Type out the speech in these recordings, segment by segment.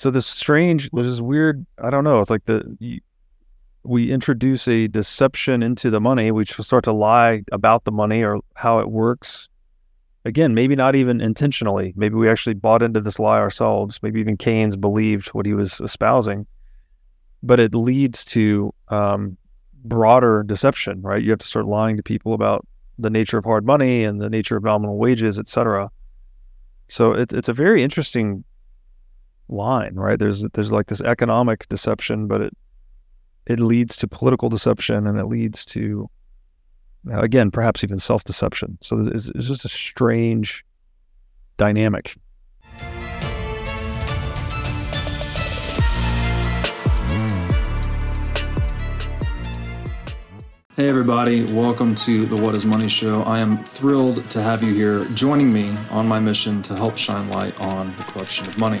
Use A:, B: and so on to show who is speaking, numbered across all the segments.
A: So this strange, this weird. I don't know. It's like the we introduce a deception into the money. We start to lie about the money or how it works. Again, maybe not even intentionally. Maybe we actually bought into this lie ourselves. Maybe even Keynes believed what he was espousing, but it leads to um, broader deception. Right? You have to start lying to people about the nature of hard money and the nature of nominal wages, et cetera. So it, it's a very interesting line, right? There's there's like this economic deception, but it it leads to political deception and it leads to uh, again perhaps even self-deception so it's, it's just a strange dynamic
B: Hey, everybody, welcome to the What is Money Show. I am thrilled to have you here joining me on my mission to help shine light on the corruption of money.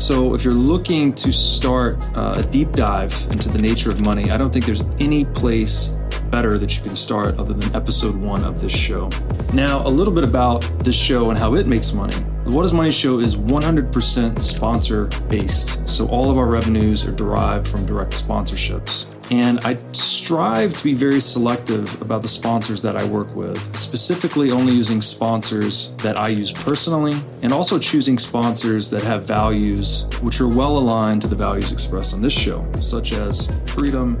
B: So, if you're looking to start uh, a deep dive into the nature of money, I don't think there's any place better that you can start other than episode one of this show. Now, a little bit about this show and how it makes money. The What is Money show is 100% sponsor based. So, all of our revenues are derived from direct sponsorships. And I strive to be very selective about the sponsors that I work with, specifically only using sponsors that I use personally, and also choosing sponsors that have values which are well aligned to the values expressed on this show, such as freedom,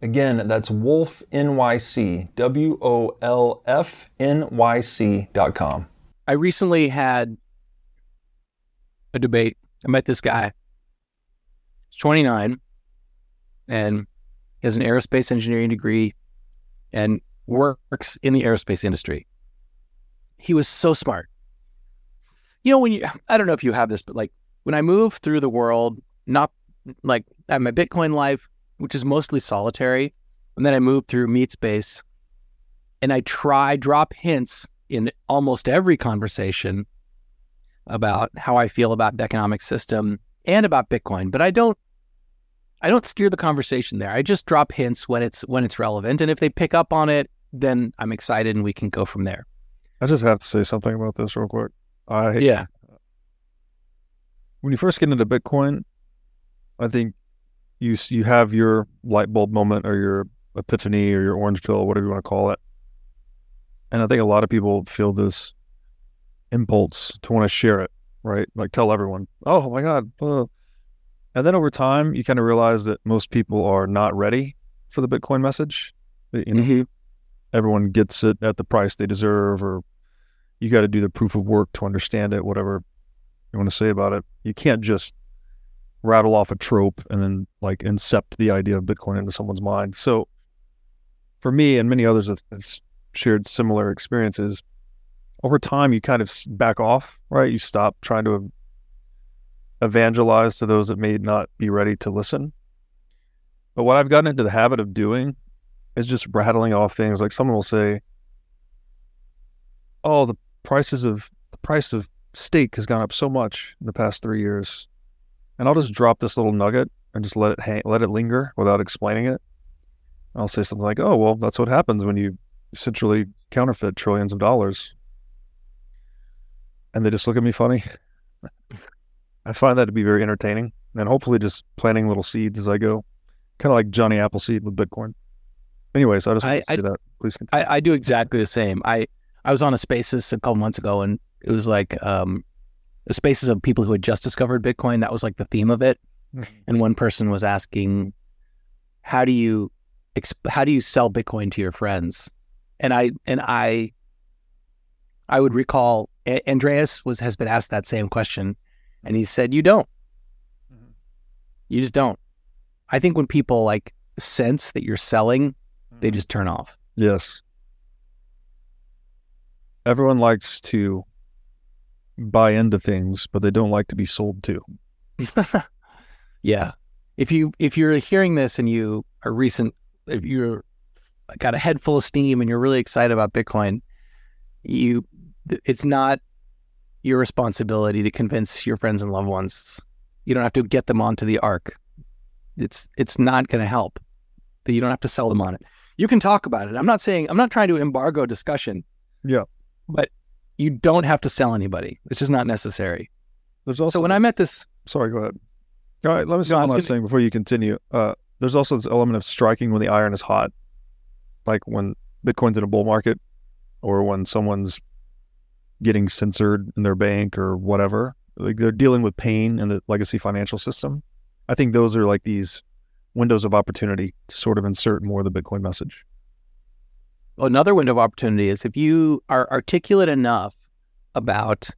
B: Again, that's Wolf NYC, W O L F N Y C dot com.
C: I recently had a debate. I met this guy. He's 29 and he has an aerospace engineering degree and works in the aerospace industry. He was so smart. You know, when you, I don't know if you have this, but like when I move through the world, not like at my Bitcoin life, which is mostly solitary. And then I moved through Meatspace and I try drop hints in almost every conversation about how I feel about the economic system and about Bitcoin, but I don't I don't steer the conversation there. I just drop hints when it's when it's relevant and if they pick up on it, then I'm excited and we can go from there.
A: I just have to say something about this real quick. I
C: Yeah.
A: When you first get into Bitcoin, I think you you have your light bulb moment or your epiphany or your orange pill, whatever you want to call it. And I think a lot of people feel this impulse to want to share it, right? Like tell everyone, "Oh my god." Uh. And then over time, you kind of realize that most people are not ready for the Bitcoin message. You know, mm-hmm. everyone gets it at the price they deserve, or you got to do the proof of work to understand it. Whatever you want to say about it, you can't just rattle off a trope and then like incept the idea of Bitcoin into someone's mind. So for me and many others have, have shared similar experiences. Over time, you kind of back off, right? You stop trying to evangelize to those that may not be ready to listen. But what I've gotten into the habit of doing is just rattling off things. Like someone will say, "Oh, the prices of the price of steak has gone up so much in the past three years," and I'll just drop this little nugget and just let it hang, let it linger without explaining it. I'll say something like, "Oh, well, that's what happens when you
B: essentially counterfeit trillions of dollars. And they just look at me funny. I find that to be very entertaining and hopefully just planting little seeds as I go, kind of like Johnny Appleseed with Bitcoin. Anyways, I just want
C: I-
B: to say that. Please continue.
C: I, I do exactly the same. I I was on a Spaces a couple months ago, and it was like um, Spaces of people who had just discovered Bitcoin. That was like the theme of it.
B: Mhm.
C: And one person was asking, "How do you exp- how do you sell Bitcoin to your friends?" And I and I I would recall A- Andreas was has been asked that same question, and he said, "You don't.
B: Mhm.
C: You just don't." I think when people like sense that you're selling, they just turn off.
B: Yes. Everyone likes to buy into things, but they don't like to be sold to.
C: yeah. If you if you're hearing this and you are recent, if you're got a head full of steam and you're really excited about Bitcoin, you it's not your responsibility to convince your friends and loved ones. You don't have to get them onto the ark. It's it's not going to help. That you don't have to sell them on it. You can talk about it. I'm not saying I'm not trying to embargo discussion.
B: Yeah.
C: But you don't have to sell anybody. It's just not necessary.
B: There's also
C: So when I met this
B: sorry, go ahead. All right, let me say
C: No, I
B: one
C: was
B: last thing before you continue. Uh, there's also this element of striking when the iron is hot, like when Bitcoin's in a bull market, or when someone's getting censored in their bank or whatever. Like they're dealing with pain in the legacy financial system. I think those are like these windows of opportunity to sort of insert more of the Bitcoin message.
C: Another window of opportunity is if you are articulate enough about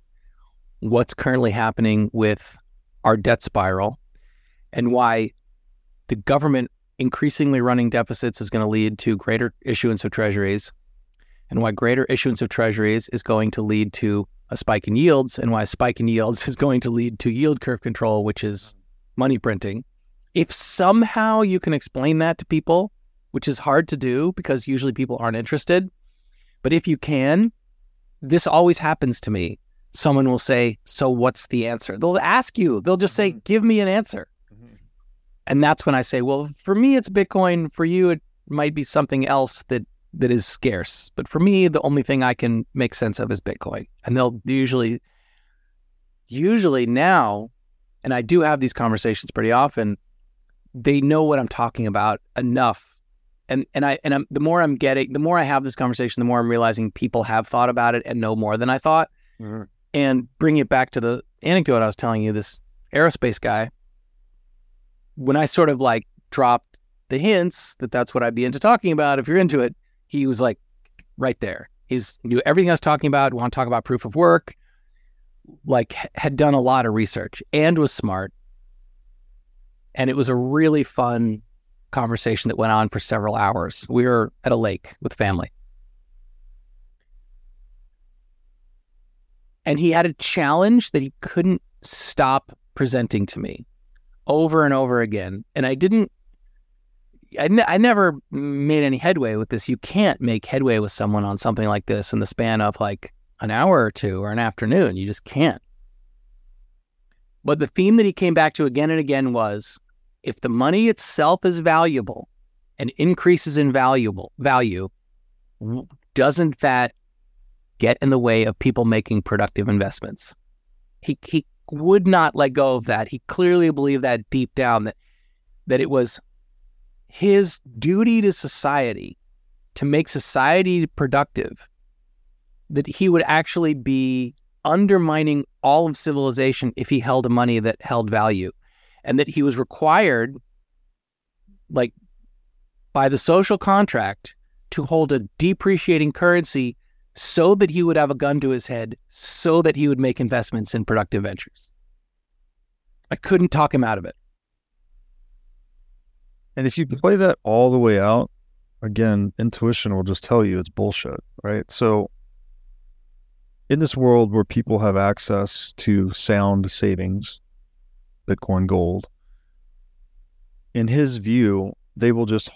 C: what's currently happening with our debt spiral and why the government increasingly running deficits is going to lead to greater issuance of treasuries and why greater issuance of treasuries is going to lead to a spike in yields and why a spike in yields is going to lead to yield curve control which is money printing. If somehow you can explain that to people which is hard to do because usually people aren't interested. But if you can, this always happens to me. Someone will say, So what's the answer? They'll ask you, they'll just say, mm-hmm. Give me an answer. Mm-hmm. And that's when I say, Well, for me, it's Bitcoin. For you, it might be something else that that is scarce. But for me, the only thing I can make sense of is Bitcoin. And they'll usually, usually now, and I do have these conversations pretty often, they know what I'm talking about enough and and I and I'm the more I'm getting, the more I have this conversation, the more I'm realizing people have thought about it and know more than I thought. Mm-hmm. And bring it back to the anecdote I was telling you, this aerospace guy. When I sort of like dropped the hints that that's what I'd be into talking about, if you're into it, he was like right there. He's knew everything I was talking about. Want to talk about proof of work? Like had done a lot of research and was smart. And it was a really fun conversation that went on for several hours. We were at a lake with family. And he had a challenge that he couldn't stop presenting to me over and over again. And I didn't, I, ne- I never made any headway with this. You can't make headway with someone on something like this in the span of like an hour or two or an afternoon. You just can't. But the theme that he came back to again and again was if the money itself is valuable and increases in valuable value, doesn't that get in the way of people making productive investments? He he would not let go of that. He clearly believed that deep down that that it was his duty to society to make society productive. That he would actually be undermining all of civilization if he held money that held value and that he was required, like by the social contract, to hold a depreciating currency so that he would have a gun to his head, so that he would make investments in productive ventures. I couldn't talk him out of it.
B: And if you play that all the way out, again, intuition will just tell you it's bullshit, right? So, in this world where people have access to sound savings, Bitcoin gold, in his view, they will just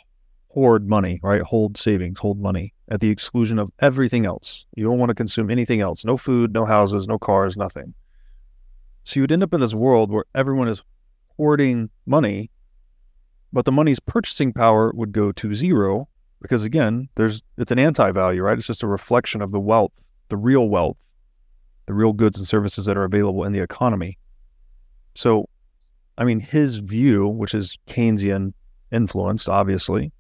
B: hoard money, right? Hold savings, hold money at the exclusion of everything else. You don't want to consume anything else no food, no houses, no cars, nothing. So, you would end up in this world where everyone is hoarding money but the money's purchasing power would go to zero because again, there's it's an anti-value, right? It's just a reflection of the wealth, the real wealth, the real goods and services that are available in the economy. So, I mean, his view, which is Keynesian influenced, obviously,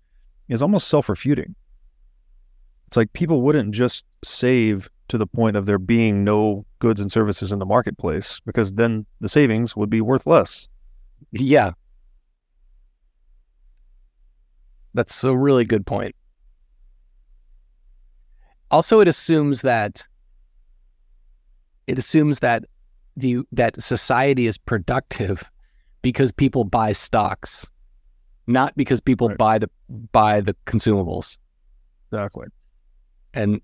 B: is almost self-refuting. It's like people wouldn't just save to the point of there being no goods and services in the marketplace because then the savings would be worth less.
C: Yeah. That's a really good point. Also, it assumes that it assumes that the that society is productive because people buy stocks, not because people
B: Right.
C: buy the buy the consumables.
B: Exactly.
C: And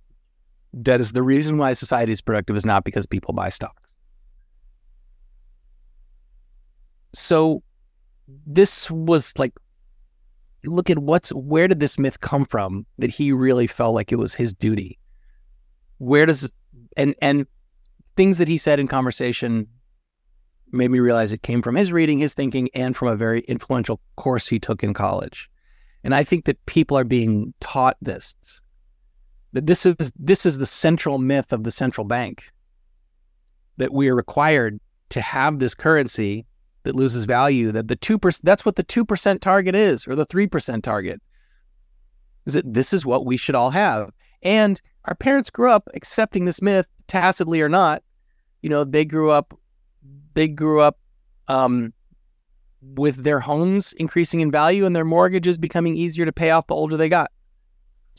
C: that is the reason why society is productive is not because people buy stocks. So this was like look at what's where did this myth come from that he really felt like it was his duty? Where does and and things that he said in conversation made me realize it came from his reading, his thinking, and from a very influential course he took in college. And I think that people are being taught this that this is this is the central myth of the central bank that we are required to have this currency that loses value that the 2% that's what the 2% target is or the 3% target is that this is what we should all have and our parents grew up accepting this myth tacitly or not you know they grew up they grew up um, with their homes increasing in value and their mortgages becoming easier to pay off the older they got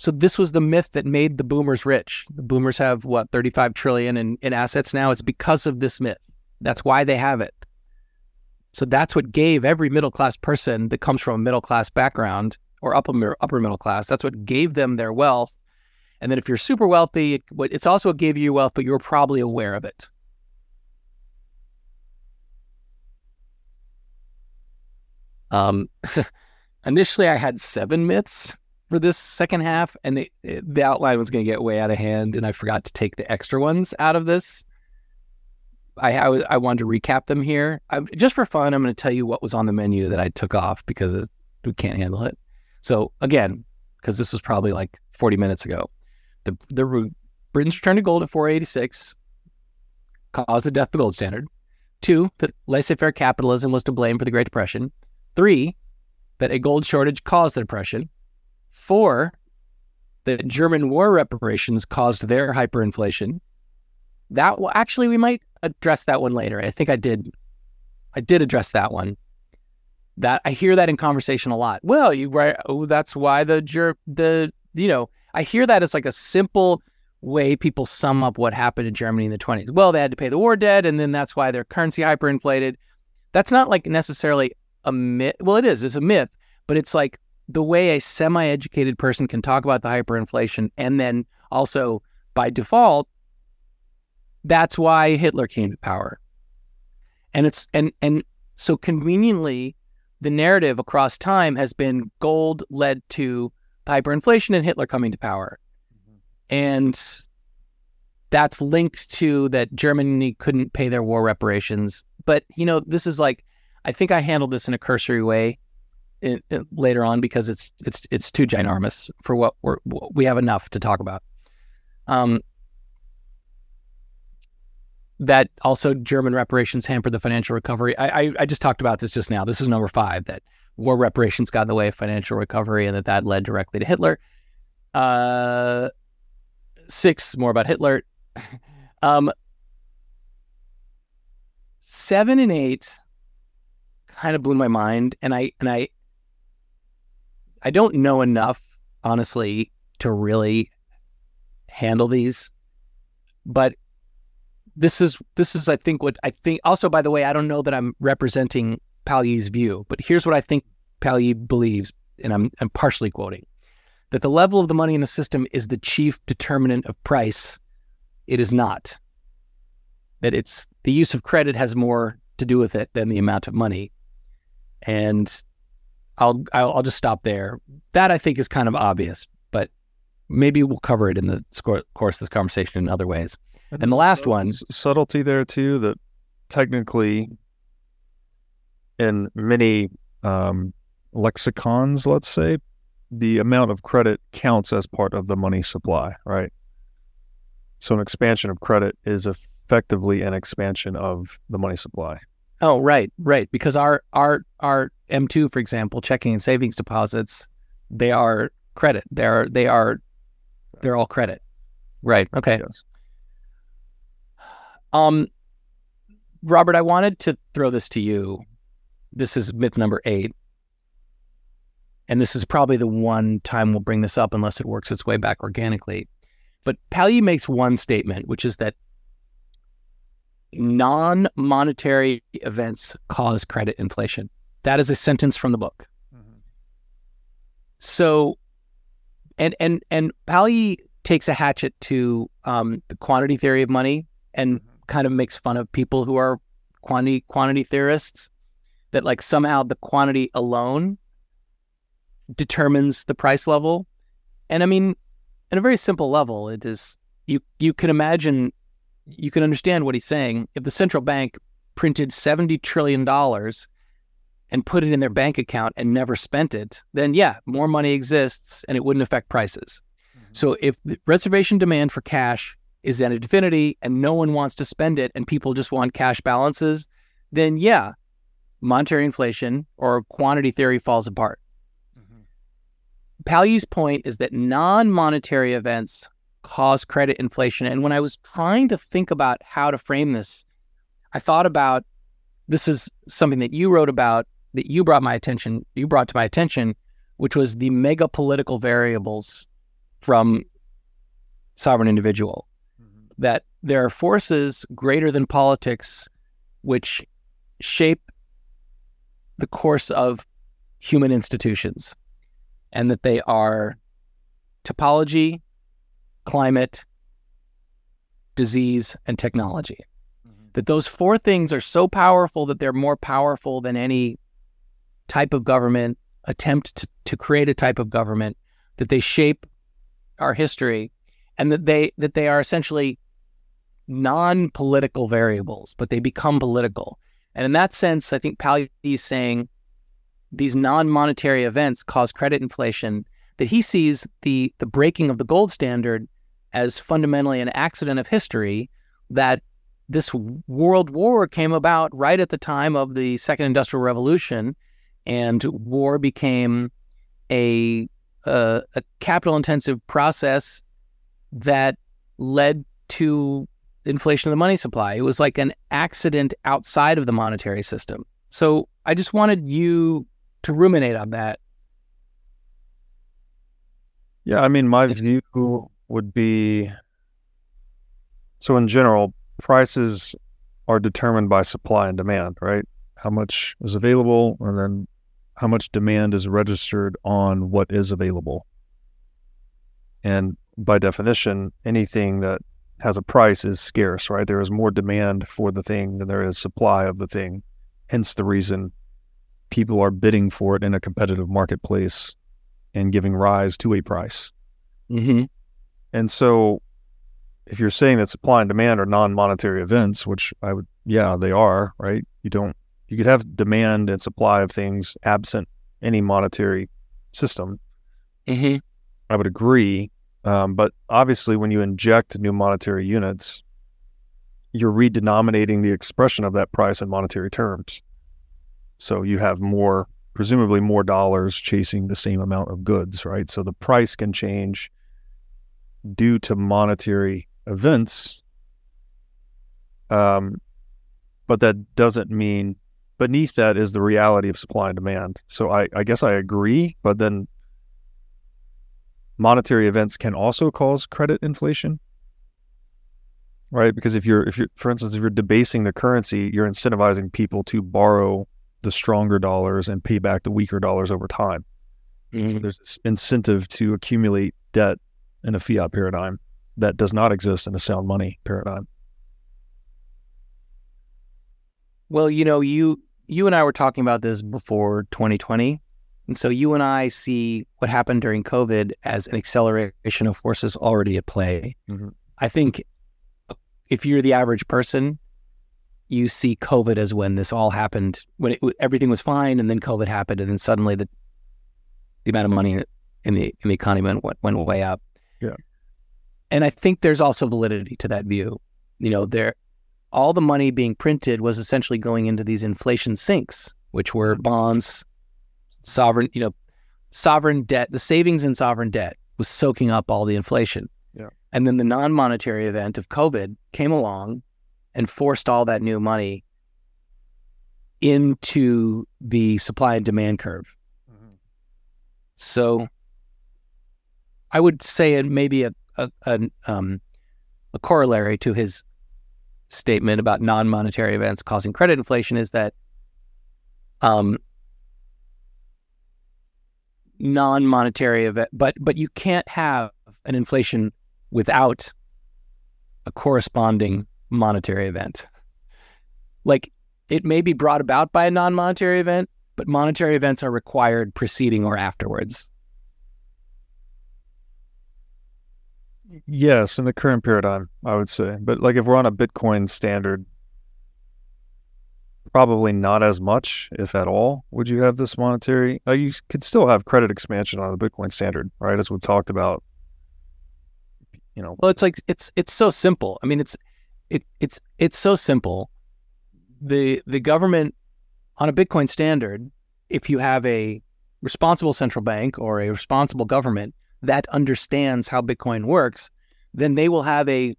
C: so this was the myth that made the boomers rich. The boomers have what 35 trillion in, in assets now. It's because of this myth. That's why they have it. So that's what gave every middle class person that comes from a middle class background or upper upper middle class. That's what gave them their wealth. And then if you're super wealthy, it's also what gave you wealth, but you're probably aware of it. Um, initially, I had seven myths for this second half, and it, it- the outline was going to get way out of hand, and I forgot to take the extra ones out of this. I I, I wanted to recap them here. I, just for fun, I'm going to tell you what was on the menu that I took off because it, we can't handle it. So again, because this was probably like 40 minutes ago, the the Britain's return to gold at 486 caused the death of the gold standard. Two, that laissez-faire capitalism was to blame for the Great Depression. Three, that a gold shortage caused the depression. Four, that German war reparations caused their hyperinflation. That well, actually, we might address that one later. I think I did. I did address that one. That I hear that in conversation a lot. Well, you right? Oh, that's why the Ger- the you know I hear that as like a simple way people sum up what happened in Germany in the twenties. Well, they had to pay the war debt, and then that's why their currency hyperinflated. That's not like necessarily a myth. Well, it is. It's a myth, but it's like the way a semi-educated person can talk about the hyperinflation and then also by default that's why Hitler came to power. And it's and and so conveniently the narrative across time has been gold led to hyperinflation and Hitler coming to power. Mm-hmm. And that's linked to that Germany couldn't pay their war reparations. But you know, this is like I think I handled this in a cursory way later on because it's it's it's too ginormous for what we're we have enough to talk about. Um, that also German reparations hampered the financial recovery. I, I I just talked about this just now. This is number five that war reparations got in the way of financial recovery and that that led directly to Hitler. Uh, six more about Hitler. um, seven and eight kind of blew my mind, and I and I I don't know enough, honestly, to really handle these. But this is this is I think what I think. Also, by the way, I don't know that I'm representing Palyi's view, but here's what I think Palyi believes, and I'm I'm partially quoting that the level of the money in the system is the chief determinant of price. It is not. That it's the use of credit has more to do with it than the amount of money, and I'll I'll, I'll just stop there. That I think is kind of obvious, but maybe we'll cover it in the sco- course of this conversation in other ways. And the last one-
B: S- subtlety there too that technically in many um, lexicons, let's say, the amount of credit counts as part of the money supply, right? So an expansion of credit is effectively an expansion of the money supply.
C: Oh, right, right. Because our our our M two, for example, checking and savings deposits, they are credit. They are they are they're all credit. Right. Okay.
B: Yes.
C: Um, Robert, I wanted to throw this to you. This is myth number eight. And this is probably the one time we'll bring this up unless it works its way back organically. But Palyi makes one statement, which is that non monetary events cause credit inflation. That is a sentence from the book.
B: Mm-hmm.
C: So, and and and Palyi takes a hatchet to um, the quantity theory of money and
B: Mhm.
C: kind of makes fun of people who are quantity quantity theorists that like somehow the quantity alone determines the price level. And I mean, at a very simple level, it is you you can imagine you can understand what he's saying. If the central bank printed 70 trillion dollars and put it in their bank account and never spent it, then yeah, more money exists and it wouldn't affect prices. So if the reservation demand for cash is at infinity and no one wants to spend it and people just want cash balances, then yeah, monetary inflation or quantity theory falls apart.
B: Mhm.
C: Palyi's point is that non-monetary events cause credit inflation. And when I was trying to think about how to frame this, I thought about this is something that you wrote about that you brought my attention, you brought to my attention, which was the mega political variables from sovereign individual.
B: Mhm.
C: That there are forces greater than politics which shape the course of human institutions, and that they are topology, climate, disease, and technology.
B: Mhm.
C: That those four things are so powerful that they're more powerful than any type of government attempt to, to create a type of government, that they shape our history, and that they that they are essentially non-political variables, but they become political. And in that sense, I think Palyi is saying these non-monetary events cause credit inflation. That he sees the the breaking of the gold standard as fundamentally an accident of history. That this world war came about right at the time of the Second Industrial Revolution, and war became a a, a capital-intensive process that led to inflation of the money supply. It was like an accident outside of the monetary system. So I just wanted you to ruminate on that.
B: Yeah, I mean, my view would be so in general, prices are determined by supply and demand, right? How much is available, and then how much demand is registered on what is available. And by definition, anything that has a price is scarce, right? There is more demand for the thing than there is supply of the thing. Hence the reason people are bidding for it in a competitive marketplace and giving rise to a price.
C: Mm-hmm.
B: And so, if you're saying that supply and demand are non-monetary events, which I would, yeah, they are, right? You don't, you could have demand and supply of things absent any monetary system.
C: Mm-hmm.
B: I would agree. Um, but obviously, when you inject new monetary units, you're redenominating the expression of that price in monetary terms. So you have more, presumably more dollars chasing the same amount of goods, right? So the price can change due to monetary events. Um, but that doesn't mean beneath that is the reality of supply and demand. So I, I guess I agree, but then monetary events can also cause credit inflation right because if you're if you're for instance if you're debasing the currency you're incentivizing people to borrow the stronger dollars and pay back the weaker dollars over time so there's this incentive to accumulate debt in a fiat paradigm that does not exist in a sound money paradigm
C: Well, you know, you you and I were talking about this before 2020. And so you and I see what happened during COVID as an acceleration of forces already at play.
B: Mhm.
C: I think if you're the average person, you see COVID as when this all happened, when it, everything was fine, and then COVID happened, and then suddenly the the amount of money in the in the economy went went way up.
B: Yeah.
C: And I think there's also validity to that view. You know, there all the money being printed was essentially going into these inflation sinks, which were bonds, sovereign, you know, sovereign debt, the savings in sovereign debt was soaking up all the inflation.
B: Yeah.
C: And then the non-monetary event of COVID came along and forced all that new money into the supply and demand curve. So I would say it may be a a, a, um, a corollary to his statement about non-monetary events causing credit inflation is that um, non-monetary event, but but you can't have an inflation without a corresponding monetary event. Like it may be brought about by a non-monetary event, but monetary events are required preceding or afterwards.
B: Yes, in the current paradigm, I would say. But like if we're on a Bitcoin standard, probably not as much, if at all, would you have this monetary. Uh, you could still have credit expansion on the Bitcoin standard, right? As we've talked about. You know,
C: Well, it's like it's it's so simple. I mean, it's it it's it's so simple. The the government on a Bitcoin standard, if you have a responsible central bank or a responsible government that understands how Bitcoin works, then they will have a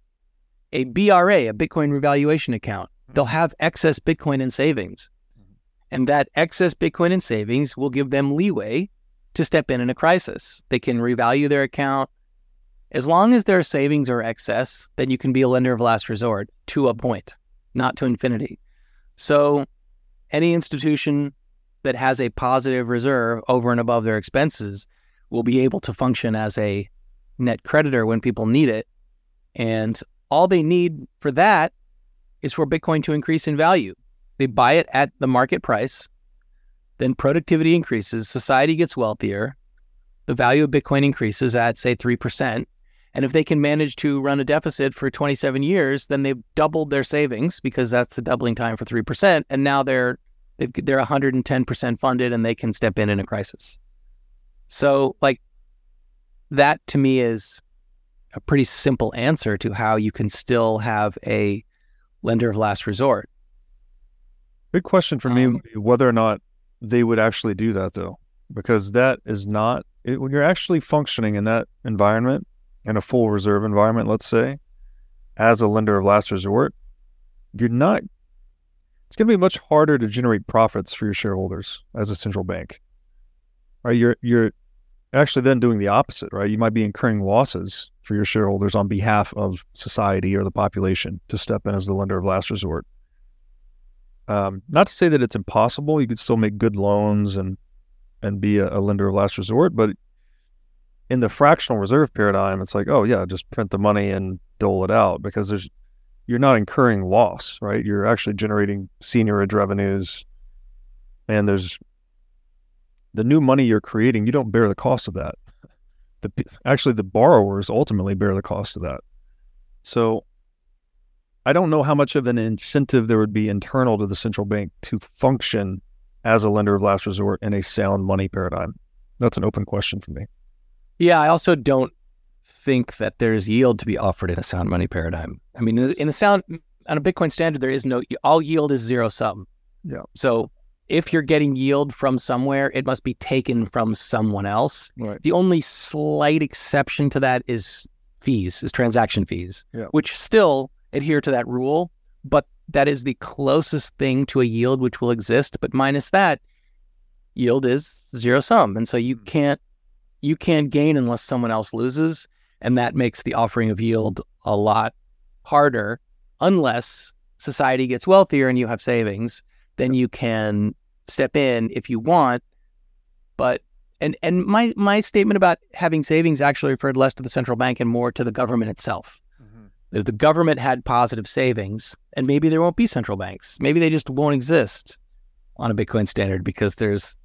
C: a BRA, a Bitcoin revaluation account. Hmm. They'll have excess Bitcoin in savings. Hmm. And that excess Bitcoin in savings will give them leeway to step in in a crisis. They can revalue their account. As long as there are savings or excess, then you can be a lender of last resort to a point, not to infinity. So, any institution that has a positive reserve over and above their expenses will be able to function as a net creditor when people need it. And all they need for that is for Bitcoin to increase in value. They buy it at the market price, then productivity increases, society gets wealthier, the value of Bitcoin increases at, say, 3%. And if they can manage to run a deficit for 27 years, then they've doubled their savings because that's the doubling time for 3%. And now they're they've, they're 110% funded and they can step in in a crisis. So, like, that to me is a pretty simple answer to how you can still have a lender of last resort.
B: big question for me
C: Um,
B: would be whether or not they would actually do that, though, because that is not it, when you're actually functioning in that environment, in a full reserve environment, let's say, as a lender of last resort, you're not. It's going to be much harder to generate profits for your shareholders as a central bank. Right? You're you're actually then doing the opposite, right? You might be incurring losses for your shareholders on behalf of society or the population to step in as the lender of last resort. Um, not to say that it's impossible; you could still make good loans and and be a, a lender of last resort, but in the fractional reserve paradigm, it's like, oh yeah, just print the money and dole it out because there's you're not incurring loss, right? You're actually generating seigniorage revenues, and there's the new money you're creating. You don't bear the cost of that. The actually the borrowers ultimately bear the cost of that. So I don't know how much of an incentive there would be internal to the central bank to function as a lender of last resort in a sound money paradigm. That's an open question for me.
C: Yeah, I also don't think that there's yield to be offered in a sound money paradigm. I mean, in a- sound on a Bitcoin standard, there is no all yield is zero sum.
B: Yeah.
C: So if you're getting yield from somewhere, it must be taken from someone else.
B: Right.
C: The only slight exception to that is fees, is transaction fees,
B: Yeah.
C: which still adhere to that rule, but that is the closest thing to a yield which will exist. But minus that, yield is zero sum, and so you hmm. can't you can't gain unless someone else loses, and that makes the offering of yield a lot harder. Unless society gets wealthier and you have savings. Then you can step in if you want, but and and my my statement about having savings actually referred less to the central bank and more to the government itself. Mm-hmm. If the government had positive savings, and maybe there won't be central banks, maybe they just won't exist on a Bitcoin standard because there's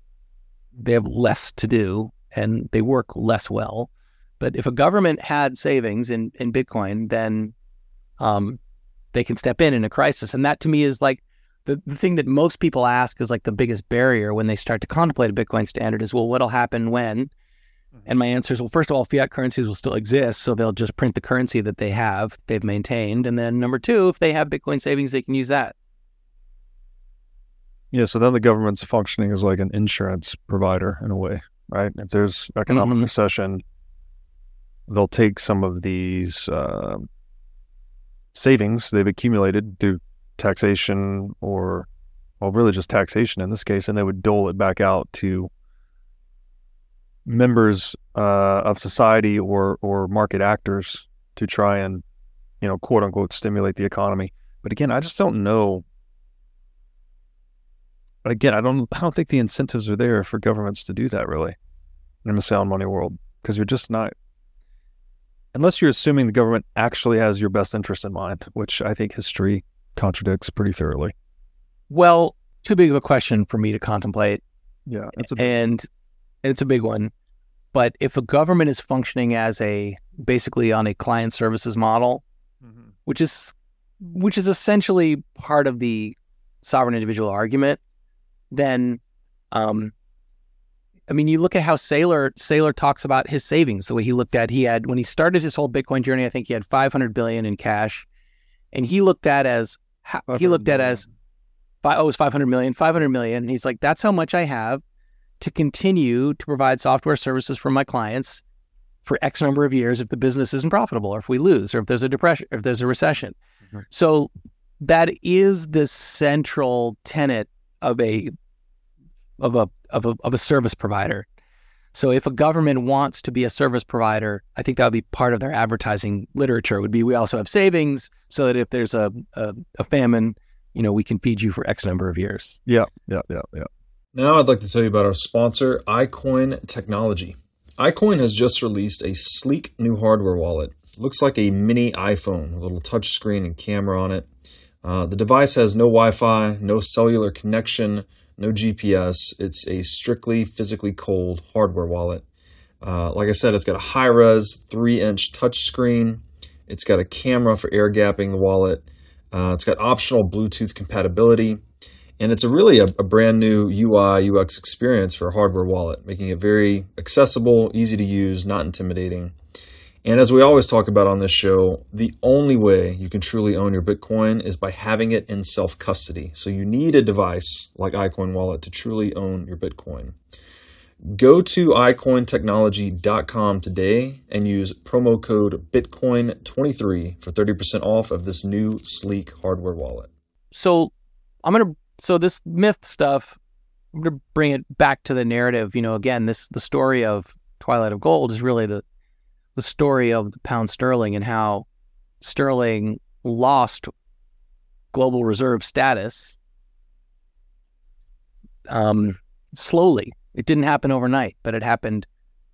C: they have less to do and they work less well. But if a government had savings in in Bitcoin, then um, they can step in in a crisis, and that to me is like the, the thing that most people ask is like the biggest barrier when they start to contemplate a Bitcoin standard is, well, what'll happen when? And my answer is, well, first of all, fiat currencies will still exist, so they'll just print the currency that they have, they've maintained, and then number two, if they have Bitcoin savings, they can use that.
B: Yeah, so then the government's functioning as like an insurance provider in a way, right? If there's economic
C: Mhm.
B: recession, they'll take some of these uh, savings they've accumulated through taxation or, well, really just taxation in this case, and they would dole it back out to members uh, of society or or market actors to try and, you know, quote unquote, stimulate the economy. But again, I just don't know again, I don't I don't think the incentives are there for governments to do that really in a sound money world because you're just not unless you're assuming the government actually has your best interest in mind, which I think history contradicts pretty thoroughly.
C: Well, too big of a question for me to contemplate,
B: Yeah, it's a
C: and it's a big one. But if a government is functioning as a basically on a client services model,
B: Mhm.
C: which is which is essentially part of the sovereign individual argument, then um I mean you look at how Saylor Saylor talks about his savings, the way he looked at he had when he started his whole Bitcoin journey, I think he had 500 billion in cash. And he looked at as he looked at as oh, it was 500 million, 500 million. And he's like, that's how much I have to continue to provide software services for my clients for X number of years if the business isn't profitable or if we lose or if there's a depression, or if there's a recession.
B: Mhm.
C: So that is the central tenet of a of a of a of a service provider. So if a government wants to be a service provider, I think that would be part of their advertising literature. Would be we also have savings so that if there's a a, a famine, you know, we can feed you for X number of years.
B: yeah, yeah, yeah, yeah.
D: Now I'd like to tell you about our sponsor, iCoin Technology. iCoin has just released a sleek new hardware wallet. looks like a mini iPhone, a little touch screen and camera on it. Uh, the device has no Wi Fi, no cellular connection, no GPS. It's a strictly physically cold hardware wallet. Uh, like I said, it's got a high res 3 inch touchscreen. It's got a camera for air gapping the wallet. Uh, it's got optional Bluetooth compatibility. And it's a really a, a brand new UI UX experience for a hardware wallet, making it very accessible, easy to use, not intimidating. And as we always talk about on this show, the only way you can truly own your Bitcoin is by having it in self custody. So you need a device like iCoin Wallet to truly own your Bitcoin. Go to iCointechnology.com today and use promo code Bitcoin23 for 30% off of this new sleek hardware wallet.
C: So I'm gonna so this myth stuff. I'm gonna bring it back to the narrative. You know, again, this the story of Twilight of Gold is really the the story of the pound sterling and how sterling lost global reserve status um, slowly. It didn't happen overnight, but it happened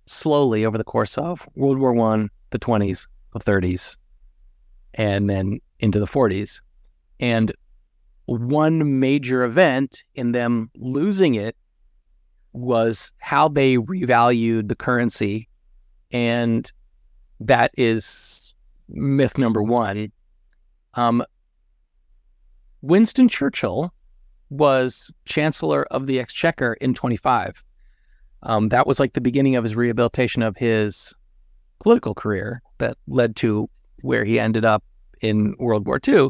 C: slowly over the course of World War One, the 20s, the 30s, and then into the 40s. And one major event in them losing it was how they revalued the currency. And that is myth number one. Um, Winston Churchill was Chancellor of the Exchequer in 25. Um, that was like the beginning of his rehabilitation of his political career that led to where he ended up in World War II.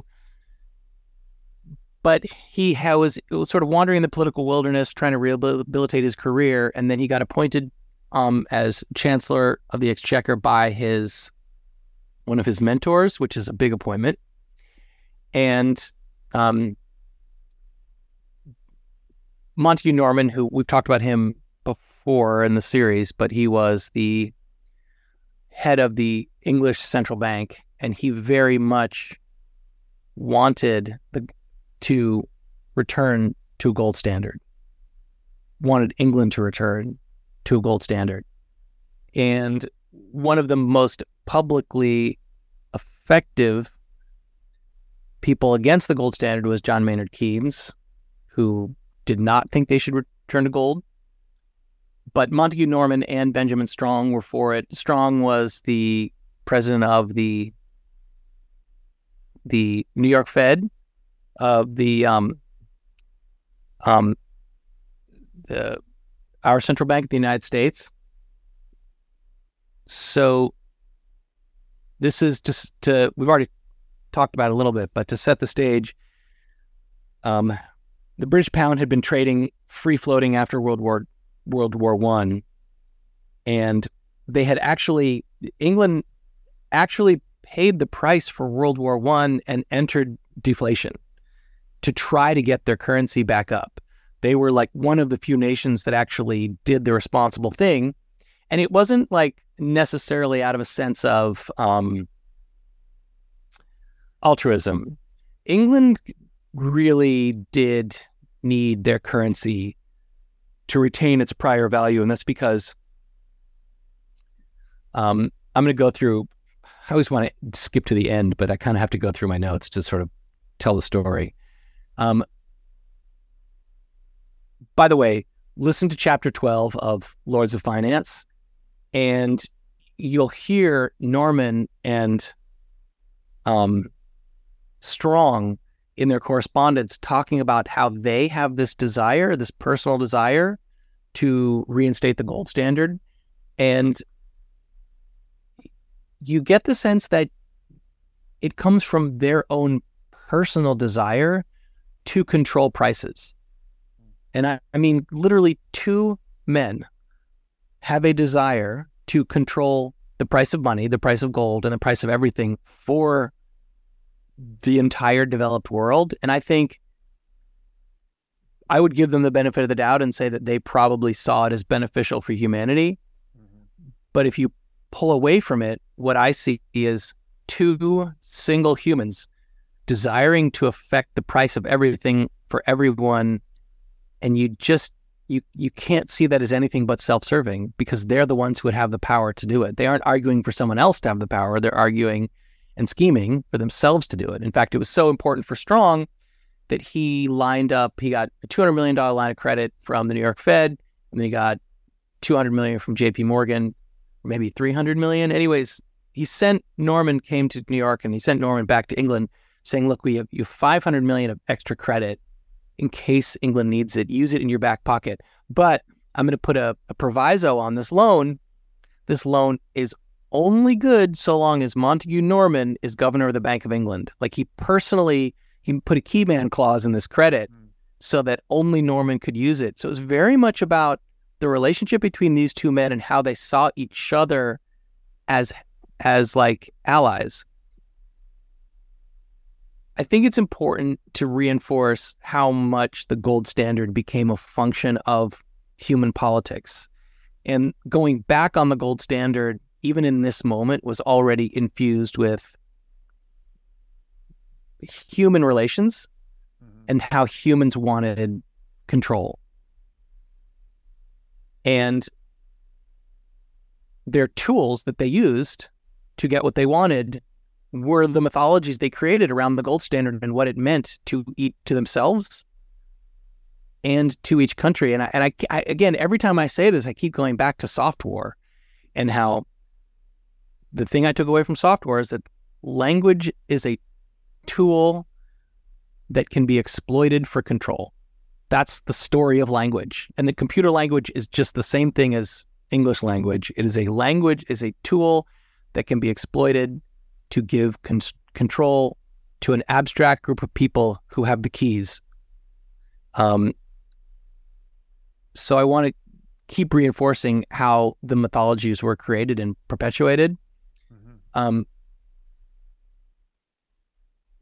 C: But he was, was sort of wandering in the political wilderness, trying to rehabilitate his career, and then he got appointed um, as Chancellor of the Exchequer by his one of his mentors, which is a big appointment. And um, Montagu Norman, who we've talked about him before in the series, but he was the head of the English central bank, and he very much wanted the, to return to a gold standard, wanted England to return to a gold standard. And one of the most publicly effective people against the gold standard was John Maynard Keynes, who did not think they should return to gold. But Montagu Norman and Benjamin Strong were for it. Strong was the president of the the New York Fed, of the um, um, the our central bank of the United States, so this is just to we've already talked about a little bit, but to set the stage, um, the British pound had been trading free floating after World War World War One, and they had actually England actually paid the price for World War One and entered deflation to try to get their currency back up. They were like one of the few nations that actually did the responsible thing. And it wasn't like necessarily out of a sense of um, altruism. England really did need their currency to retain its prior value. And that's because um, I'm going to go through, I always want to skip to the end, but I kind of have to go through my notes to sort of tell the story. Um, by the way, listen to chapter 12 of Lords of Finance, and you'll hear Norman and um, Strong in their correspondence talking about how they have this desire, this personal desire to reinstate the gold standard. And you get the sense that it comes from their own personal desire to control prices. And I, I mean, literally, two men have a desire to control the price of money, the price of gold, and the price of everything for the entire developed world. And I think I would give them the benefit of the doubt and say that they probably saw it as beneficial for humanity. Mm-hmm. But if you pull away from it, what I see is two single humans desiring to affect the price of everything for everyone and you just you you can't see that as anything but self-serving because they're the ones who would have the power to do it. They aren't arguing for someone else to have the power. They're arguing and scheming for themselves to do it. In fact, it was so important for Strong that he lined up. He got a two hundred million dollar line of credit from the New York Fed, and then he got two hundred million from J.P. Morgan, maybe three hundred million. Anyways, he sent Norman came to New York, and he sent Norman back to England saying, look, we have you 500 million of extra credit in case England needs it. Use it in your back pocket. But I'm going to put a, a proviso on this loan. This loan is only good so long as Montagu Norman is governor of the Bank of England. Like he personally, he put a keyman clause in this credit mm. so that only Norman could use it. So it was very much about the relationship between these two men and how they saw each other as as like allies. I think it's important to reinforce how much the gold standard became a function of human politics. And going back on the gold standard, even in this moment, was already infused with human relations mm-hmm. and how humans wanted control. And their tools that they used to get what they wanted were the mythologies they created around the gold standard and what it meant to eat to themselves and to each country. And I, and I, I, again, every time I say this, I keep going back to Softwar and how the thing I took away from Softwar is that language is a tool that can be exploited for control. That's the story of language. And the computer language is just the same thing as English language. It is a language, is a tool that can be exploited to give con- control to an abstract group of people who have the keys. Um, so I want to keep reinforcing how the mythologies were created and perpetuated. Mm-hmm. Um,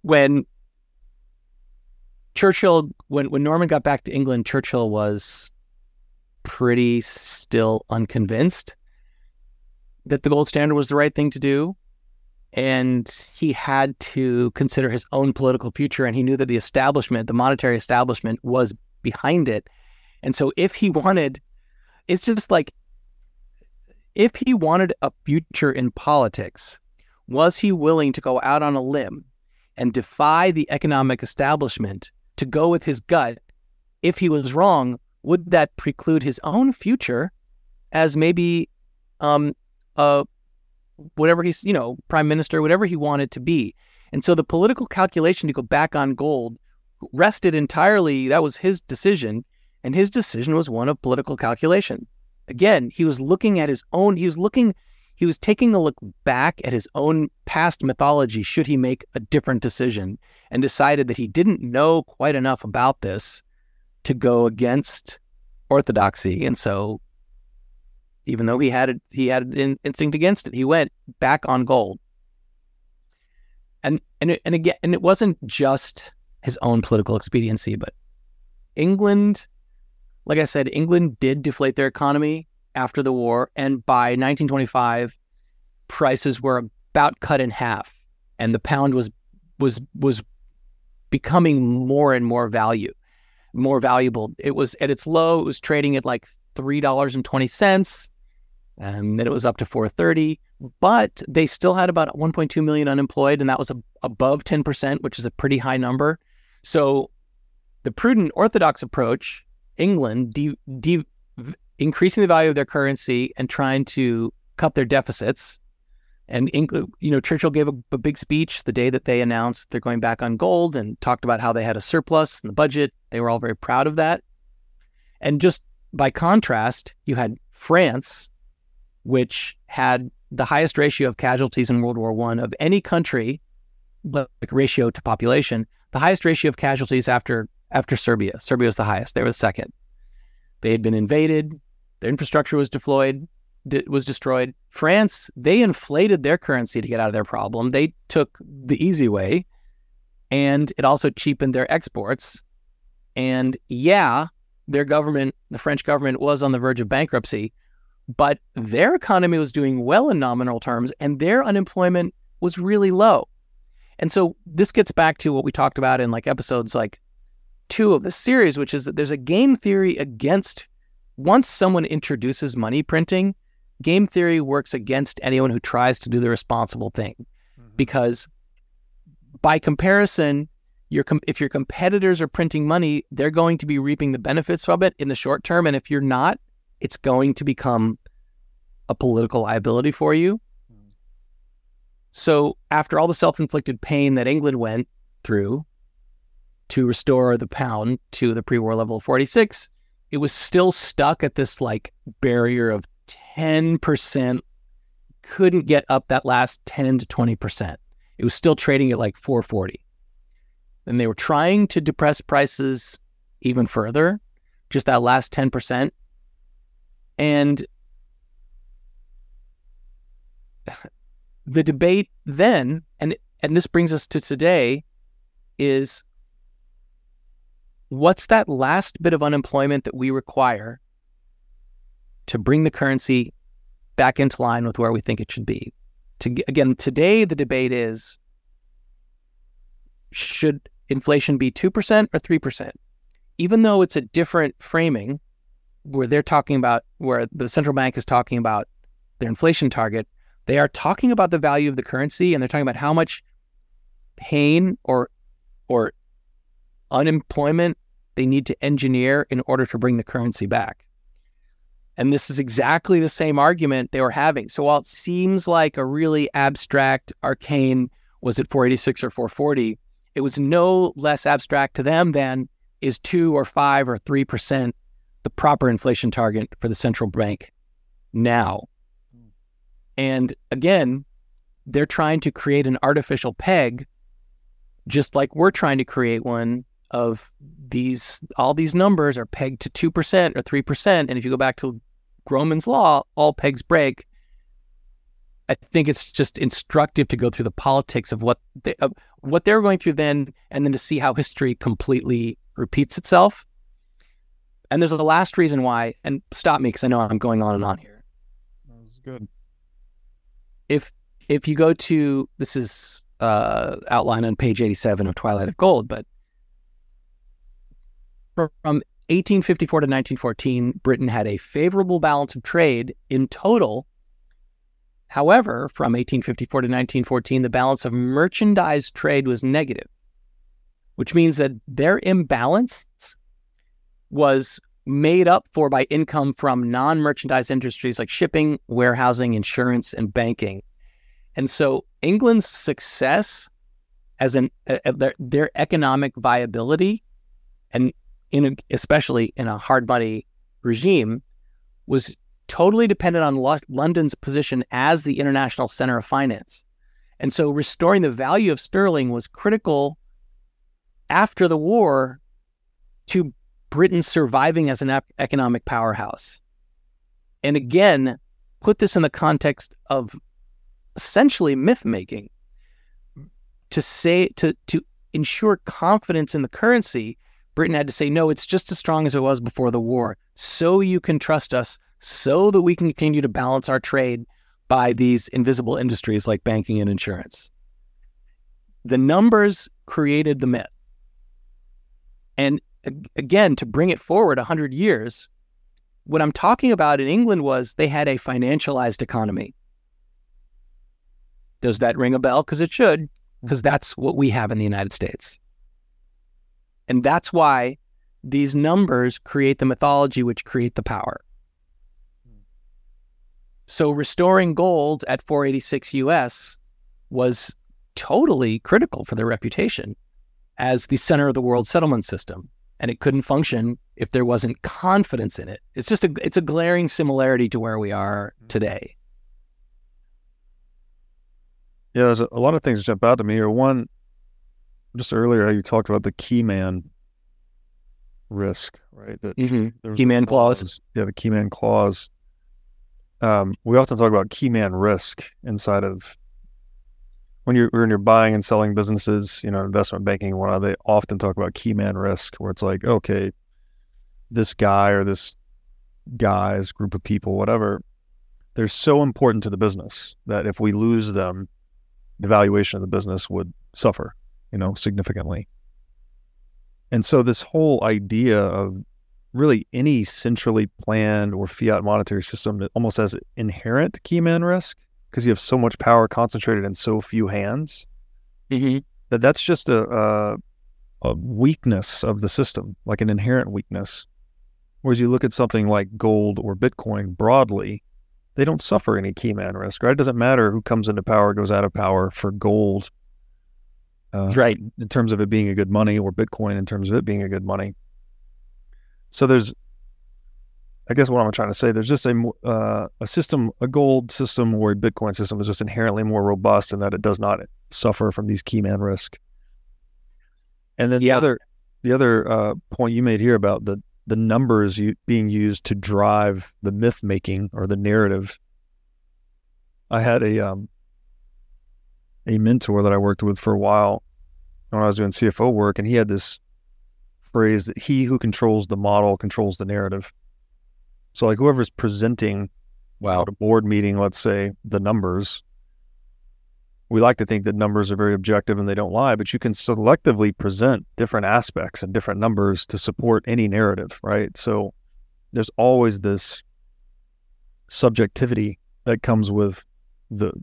C: when Churchill, when when Norman got back to England, Churchill was pretty still unconvinced that the gold standard was the right thing to do and he had to consider his own political future and he knew that the establishment the monetary establishment was behind it. And so if he wanted it's just like if he wanted a future in politics was he willing to go out on a limb and defy the economic establishment to go with his gut? If he was wrong would that preclude his own future as maybe um, a whatever he's, you know, prime minister, whatever he wanted to be. And so the political calculation to go back on gold rested entirely, that was his decision. And his decision was one of political calculation. Again, he was looking at his own, he was looking, he was taking a look back at his own past mythology should he make a different decision and decided that he didn't know quite enough about this to go against orthodoxy and so even though he had he had an instinct against it he went back on gold and and it, and again and it wasn't just his own political expediency but England like I said England did deflate their economy after the war. And by 1925, prices were about cut in half, and the pound was was was becoming more and more value, more valuable. It was at its low. It was trading at like three dollars and twenty cents, and then it was up to four thirty. But they still had about 1.2 million unemployed, and that was a, above 10 percent, which is a pretty high number. So, the prudent orthodox approach, England de- de- increasing the value of their currency and trying to cut their deficits. And you know, Churchill gave a, a, big speech the day that they announced they're going back on gold, and talked about how they had a surplus in the budget. They were all very proud of that. And just by contrast, you had France, which had the highest ratio of casualties in World War One of any country, like ratio to population, the highest ratio of casualties after after Serbia. Serbia was the highest; they were the second. They had been invaded. Their infrastructure was deployed, was destroyed. France, they inflated their currency to get out of their problem. They took the easy way, and it also cheapened their exports. And yeah, their government, the French government, was on the verge of bankruptcy, but their economy was doing well in nominal terms, and their unemployment was really low. And so this gets back to what we talked about in like episodes like two of the series, which is that there's a game theory against once someone introduces money printing, game theory works against anyone who tries to do the responsible thing. Mm-hmm. Because by comparison, your com- if your competitors are printing money, they're going to be reaping the benefits of it in the short term. And if you're not, it's going to become a political liability for you. So, after all the self inflicted pain that England went through to restore the pound to the pre war level of 46, it was still stuck at this like barrier of 10%, couldn't get up that last 10 to 20%. It was still trading at like 440. And they were trying to depress prices even further, just that last 10%. And the debate then, and and this brings us to today, is what's that last bit of unemployment that we require to bring the currency back into line with where we think it should be? To, again, today the debate is should inflation be 2% or 3%? Even though it's a different framing where they're talking about, where the central bank is talking about their inflation target, they are talking about the value of the currency and they're talking about how much pain or or unemployment they need to engineer in order to bring the currency back. And this is exactly the same argument they were having. So while it seems like a really abstract, arcane, was it 486 or 440, it was no less abstract to them than is two or five or three percent the proper inflation target for the central bank now. And again, they're trying to create an artificial peg, just like we're trying to create one of these all these numbers are pegged to 2% or 3% and if you go back to Gromen's law all pegs break. I think it's just instructive to go through the politics of what they, of what they're going through then and then to see how history completely repeats itself and there's a last reason why and stop me because I know I'm going on and on here
B: that was good
C: if if you go to this is uh, outlined on page 87 of Twilight of Gold but from 1854 to 1914, Britain had a favorable balance of trade in total. However, from 1854 to 1914, the balance of merchandise trade was negative, which means that their imbalance was made up for by income from non merchandise industries like shipping, warehousing, insurance, and banking. And so England's success as an uh, their, their economic viability and in a, especially in a hard money regime, was totally dependent on Lo- London's position as the international center of finance. And so restoring the value of sterling was critical after the war to Britain surviving as an economic powerhouse. And again, put this in the context of essentially myth making. To say to to ensure confidence in the currency britain had to say no it's just as strong as it was before the war. So you can trust us so that we can continue to balance our trade by these invisible industries like banking and insurance. The numbers created the myth. And again to bring it forward 100 years what i'm talking about in england was they had a financialized economy does that ring a bell? Because it should, because that's what we have in the United States. And that's why these numbers create the mythology, which create the power. So restoring gold at 486 US was totally critical for their reputation as the center of the world settlement system. And it couldn't function if there wasn't confidence in it. It's just a it's a glaring similarity to where we are today.
B: Yeah, there's a, a lot of things jump out to me. Or one, just earlier, you talked about the key man risk, right?
C: The mm-hmm. key man clause. clause.
B: Yeah, the key man clause. Um, we often talk about key man risk inside of when you're when you're buying and selling businesses, you know, investment banking whatnot. They often talk about key man risk, where it's like, okay, this guy or this guys, group of people, whatever, they're so important to the business that if we lose them, the valuation of the business would suffer, you know, significantly. And so this whole idea of really any centrally planned or fiat monetary system that almost has inherent key man risk because you have so much power concentrated in so few hands
C: mm-hmm.
B: that that's just a, a, a weakness of the system, like an inherent weakness. Whereas you look at something like gold or Bitcoin broadly, they don't suffer any key man risk, right? It doesn't matter who comes into power, goes out of power for gold.
C: Uh, right.
B: In terms of it being a good money or Bitcoin in terms of it being a good money. So there's, I guess what I'm trying to say, there's just a, uh, a system, a gold system or a Bitcoin system is just inherently more robust in that it does not suffer from these key man risk. And then yeah. the other, the other uh, point you made here about the the numbers you, being used to drive the myth making or the narrative. I had a um, a mentor that I worked with for a while when I was doing CFO work, and he had this phrase that he who controls the model controls the narrative. So, like whoever's presenting, wow, at a board meeting, let's say the numbers, we like to think that numbers are very objective and they don't lie, but you can selectively present different aspects and different numbers to support any narrative, right? So there's always this subjectivity that comes with the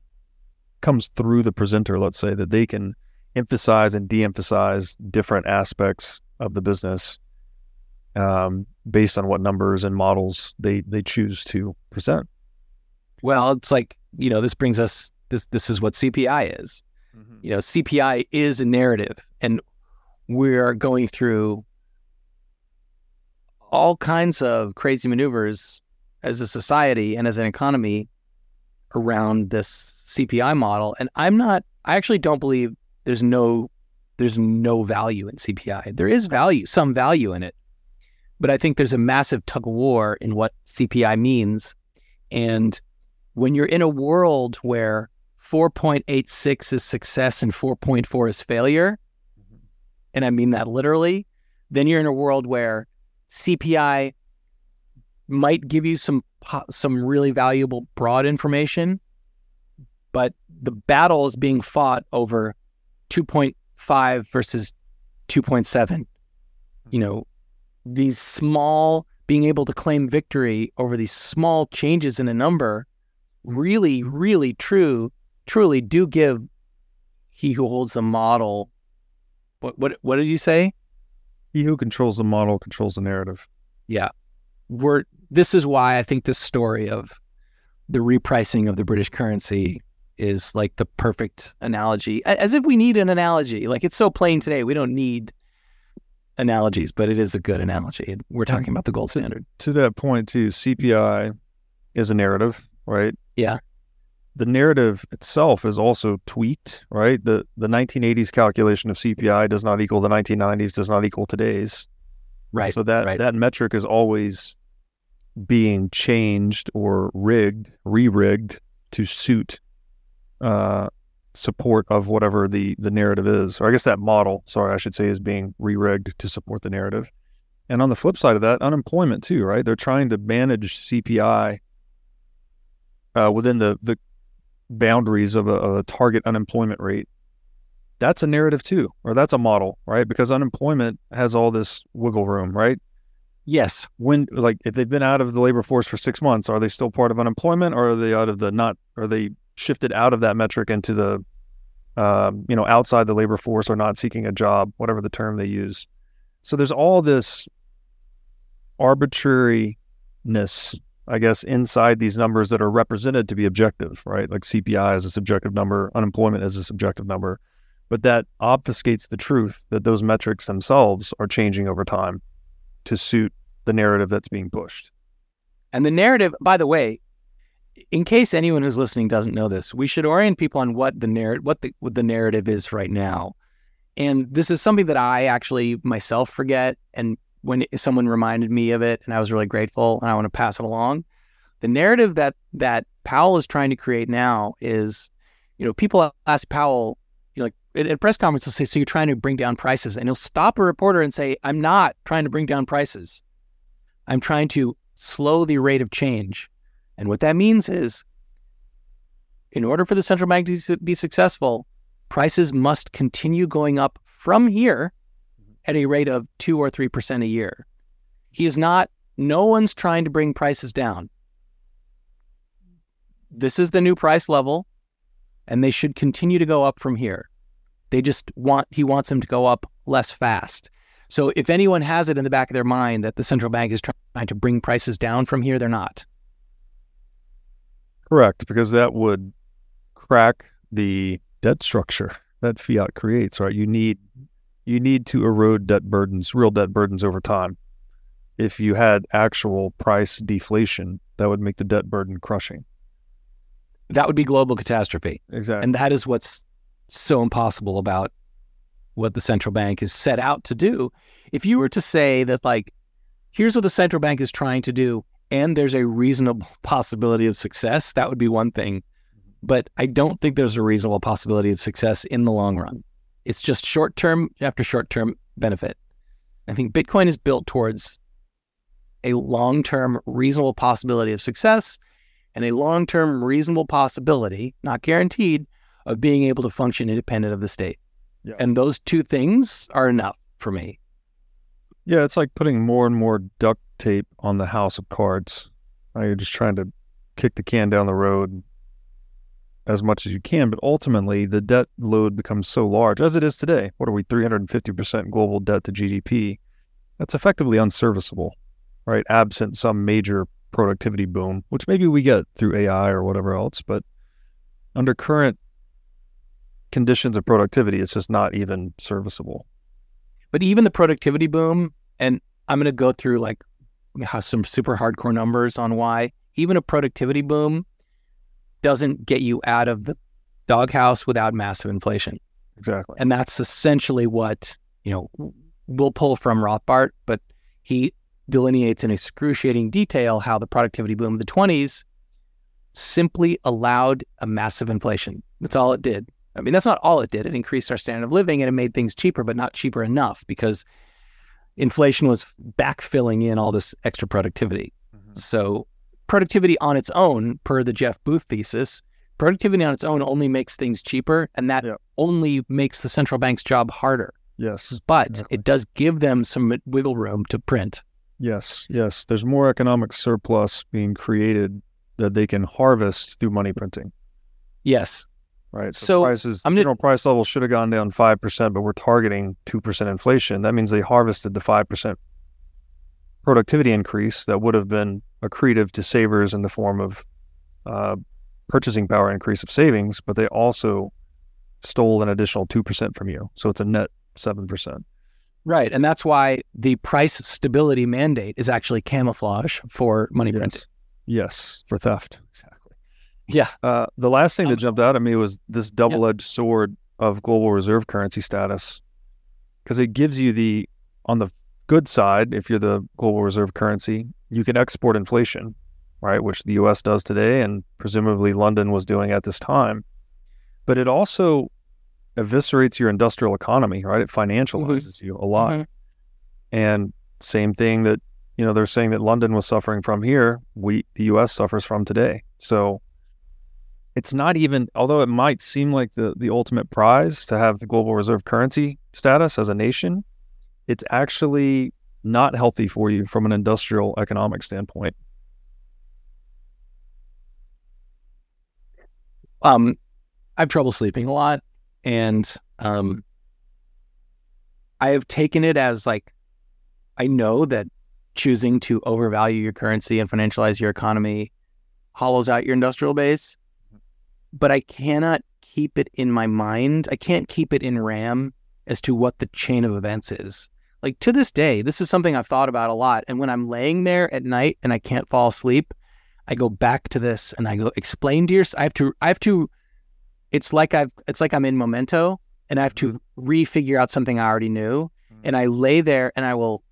B: comes through the presenter, let's say, that they can emphasize and de-emphasize different aspects of the business um, based on what numbers and models they they choose to present.
C: Well, it's like you know this brings us this this is what CPI is. Mm-hmm. You know, CPI is a narrative, and we're going through all kinds of crazy maneuvers as a society and as an economy around this CPI model. And I'm not. I actually don't believe there's no there's no value in CPI. There is value, some value in it, but I think there's a massive tug of war in what CPI means. And when you're in a world where 4.86 is success and 4.4 is failure, mm-hmm. and I mean that literally, then you're in a world where CPI might give you some some really valuable broad information, but the battle is being fought over 2.5 versus 2.7. You know, these small being able to claim victory over these small changes in a number really really true truly do give he who holds the model. What what what did you say?
B: He who controls the model controls the narrative.
C: Yeah, we're. This is why I think this story of the repricing of the British currency is like the perfect analogy. As if we need an analogy. Like it's so plain today, we don't need analogies, but it is a good analogy. We're talking about the gold standard.
B: To that point, too, CPI is a narrative, right?
C: Yeah.
B: The narrative itself is also tweaked, right? The the 1980s calculation of CPI does not equal the 1990s, does not equal today's.
C: Right.
B: So that
C: right.
B: that metric is always being changed or rigged, re-rigged to suit uh, support of whatever the the narrative is. Or I guess that model, sorry, I should say, is being re-rigged to support the narrative. And on the flip side of that, unemployment too, right? They're trying to manage CPI uh, within the the boundaries of a, of a target unemployment rate. That's a narrative too, or that's a model, right? Because unemployment has all this wiggle room, right?
C: yes.
B: when like if they've been out of the labor force for six months, are they still part of unemployment, or are they out of the not? Are they shifted out of that metric into the, um, you know, outside the labor force or not seeking a job, whatever the term they use? So there's all this arbitrariness, I guess, inside these numbers that are represented to be objective, right? Like CPI is a subjective number, unemployment is a subjective number, but that obfuscates the truth that those metrics themselves are changing over time to suit the narrative that's being pushed.
C: And the narrative, by the way, in case anyone who's listening doesn't know this, we should orient people on what the narrative what the what the narrative is right now. And this is something that I actually myself forget. And when someone reminded me of it, and I was really grateful, and I want to pass it along. The narrative that that Powell is trying to create now is, you know, people ask Powell, you know, like at, press conference, they'll say, "So you're trying to bring down prices?" And he'll stop a reporter and say, "I'm not trying to bring down prices. I'm trying to slow the rate of change." And what that means is, in order for the central bank to be successful, prices must continue going up from here mm-hmm. at a rate of two or three percent a year. He is not. No one's trying to bring prices down. This is the new price level, and they should continue to go up from here. They just want he wants them to go up less fast. So if anyone has it in the back of their mind that the central bank is trying to bring prices down from here, they're not.
B: Correct, because that would crack the debt structure that fiat creates, right? You need you need to erode debt burdens, real debt burdens over time. If you had actual price deflation, that would make the debt burden crushing.
C: That would be global catastrophe.
B: Exactly.
C: And that is what's so impossible about what the central bank is set out to do. If you were to say that, like, here's what the central bank is trying to do, and there's a reasonable possibility of success, that would be one thing. Mm-hmm. But I don't think there's a reasonable possibility of success in the long run. It's just short term after short term benefit. I think Bitcoin is built towards a long term reasonable possibility of success and a long term reasonable possibility, not guaranteed, of being able to function independent of the state.
B: Yeah.
C: And those two things are enough for me.
B: Yeah, it's like putting more and more duct tape on the house of cards. You're just trying to kick the can down the road as much as you can, but ultimately the debt load becomes so large as it is today. What are we, 350% global debt to GDP? That's effectively unserviceable, right? Absent some major productivity boom, which maybe we get through AI or whatever else, but under current conditions of productivity, it's just not even serviceable.
C: But even the productivity boom, and I'm going to go through like some super hardcore numbers on why even a productivity boom doesn't get you out of the doghouse without massive inflation.
B: Exactly.
C: And that's essentially what, you know, we'll pull from Rothbard, but he delineates in excruciating detail how the productivity boom of the 20s simply allowed a massive inflation. That's all it did. I mean, that's not all it did. It increased our standard of living and it made things cheaper, but not cheaper enough because inflation was backfilling in all this extra productivity. Mm-hmm. So, productivity on its own, per the Jeff Booth thesis, productivity on its own only makes things cheaper, and that
B: Yeah.
C: only makes the central bank's job harder.
B: Yes.
C: But
B: Exactly.
C: it does give them some wiggle room to print.
B: Yes, yes. There's more economic surplus being created that they can harvest through money printing,
C: Yes.
B: Right?
C: So,
B: prices,
C: I'm gonna-
B: general price level should have gone down five percent, but we're targeting two percent inflation. That means they harvested the five percent productivity increase that would have been accretive to savers in the form of uh, purchasing power increase of savings, but they also stole an additional two percent from you. So it's a net seven percent.
C: Right. And that's why the price stability mandate is actually camouflage for money printing.
B: Yes. Yes, for theft. Exactly.
C: Yeah.
B: Uh, the last thing that
C: Um,
B: jumped out at me was this double-edged sword of global reserve currency status, because it gives you the on the good side, if you're the global reserve currency, you can export inflation, right, which the U.S. does today, and presumably London was doing at this time. But it also eviscerates your industrial economy, right? It financializes you a lot.
C: Mhm.
B: And same thing that you know they're saying that London was suffering from here, we the U.S. suffers from today. So it's not even, although it might seem like the the ultimate prize to have the global reserve currency status as a nation, it's actually not healthy for you from an industrial economic standpoint.
C: Um, I have trouble sleeping a lot, and um, I have taken it as like I know that choosing to overvalue your currency and financialize your economy hollows out your industrial base, but I cannot keep it in my mind. I can't keep it in RAM as to what the chain of events is. Like to this day, this is something I've thought about a lot. And when I'm laying there at night and I can't fall asleep, I go back to this and I go explain to your. I have to. I have to. It's like I've. It's like I'm in Memento and I have to mm-hmm. refigure out something I already knew. Mm-hmm. And I lay there and I will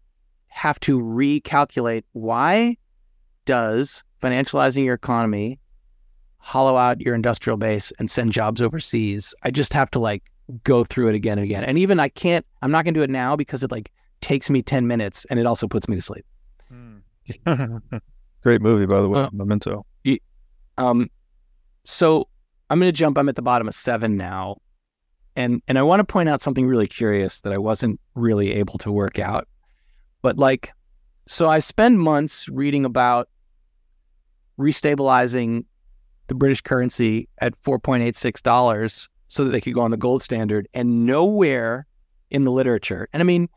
C: have to recalculate why does financializing your economy hollow out your industrial base and send jobs overseas. I just have to like go through it again and again. And even I can't. I'm not going to do it now because it like takes me 10 minutes and it also puts me to sleep.
B: Great movie, by the way,
C: Well-
B: Memento.
C: Um, so I'm going to jump. I'm at the bottom of seven now, and and I want to point out something really curious that I wasn't really able to work out. But like, so I spend months reading about restabilizing the British currency at 4.86 dollars so that they could go on the gold standard, and nowhere in the literature. And I mean,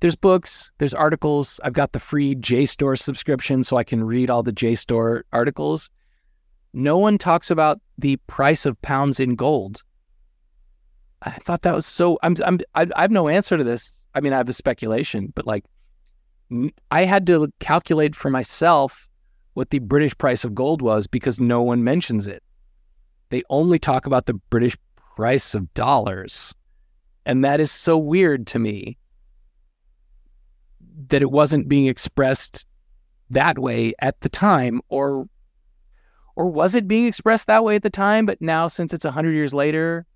C: there's books, there's articles. I've got the free JSTOR subscription, so I can read all the JSTOR articles no one talks about the price of pounds in gold. I thought that was so. I'm. I'm. I, I have no answer to this. I mean, I have a speculation, but like, I had to calculate for myself what the British price of gold was because no one mentions it. They only talk about the British price of dollars, and that is so weird to me that it wasn't being expressed that way at the time, or or was it being expressed that way at the time? But now since it's 100 years later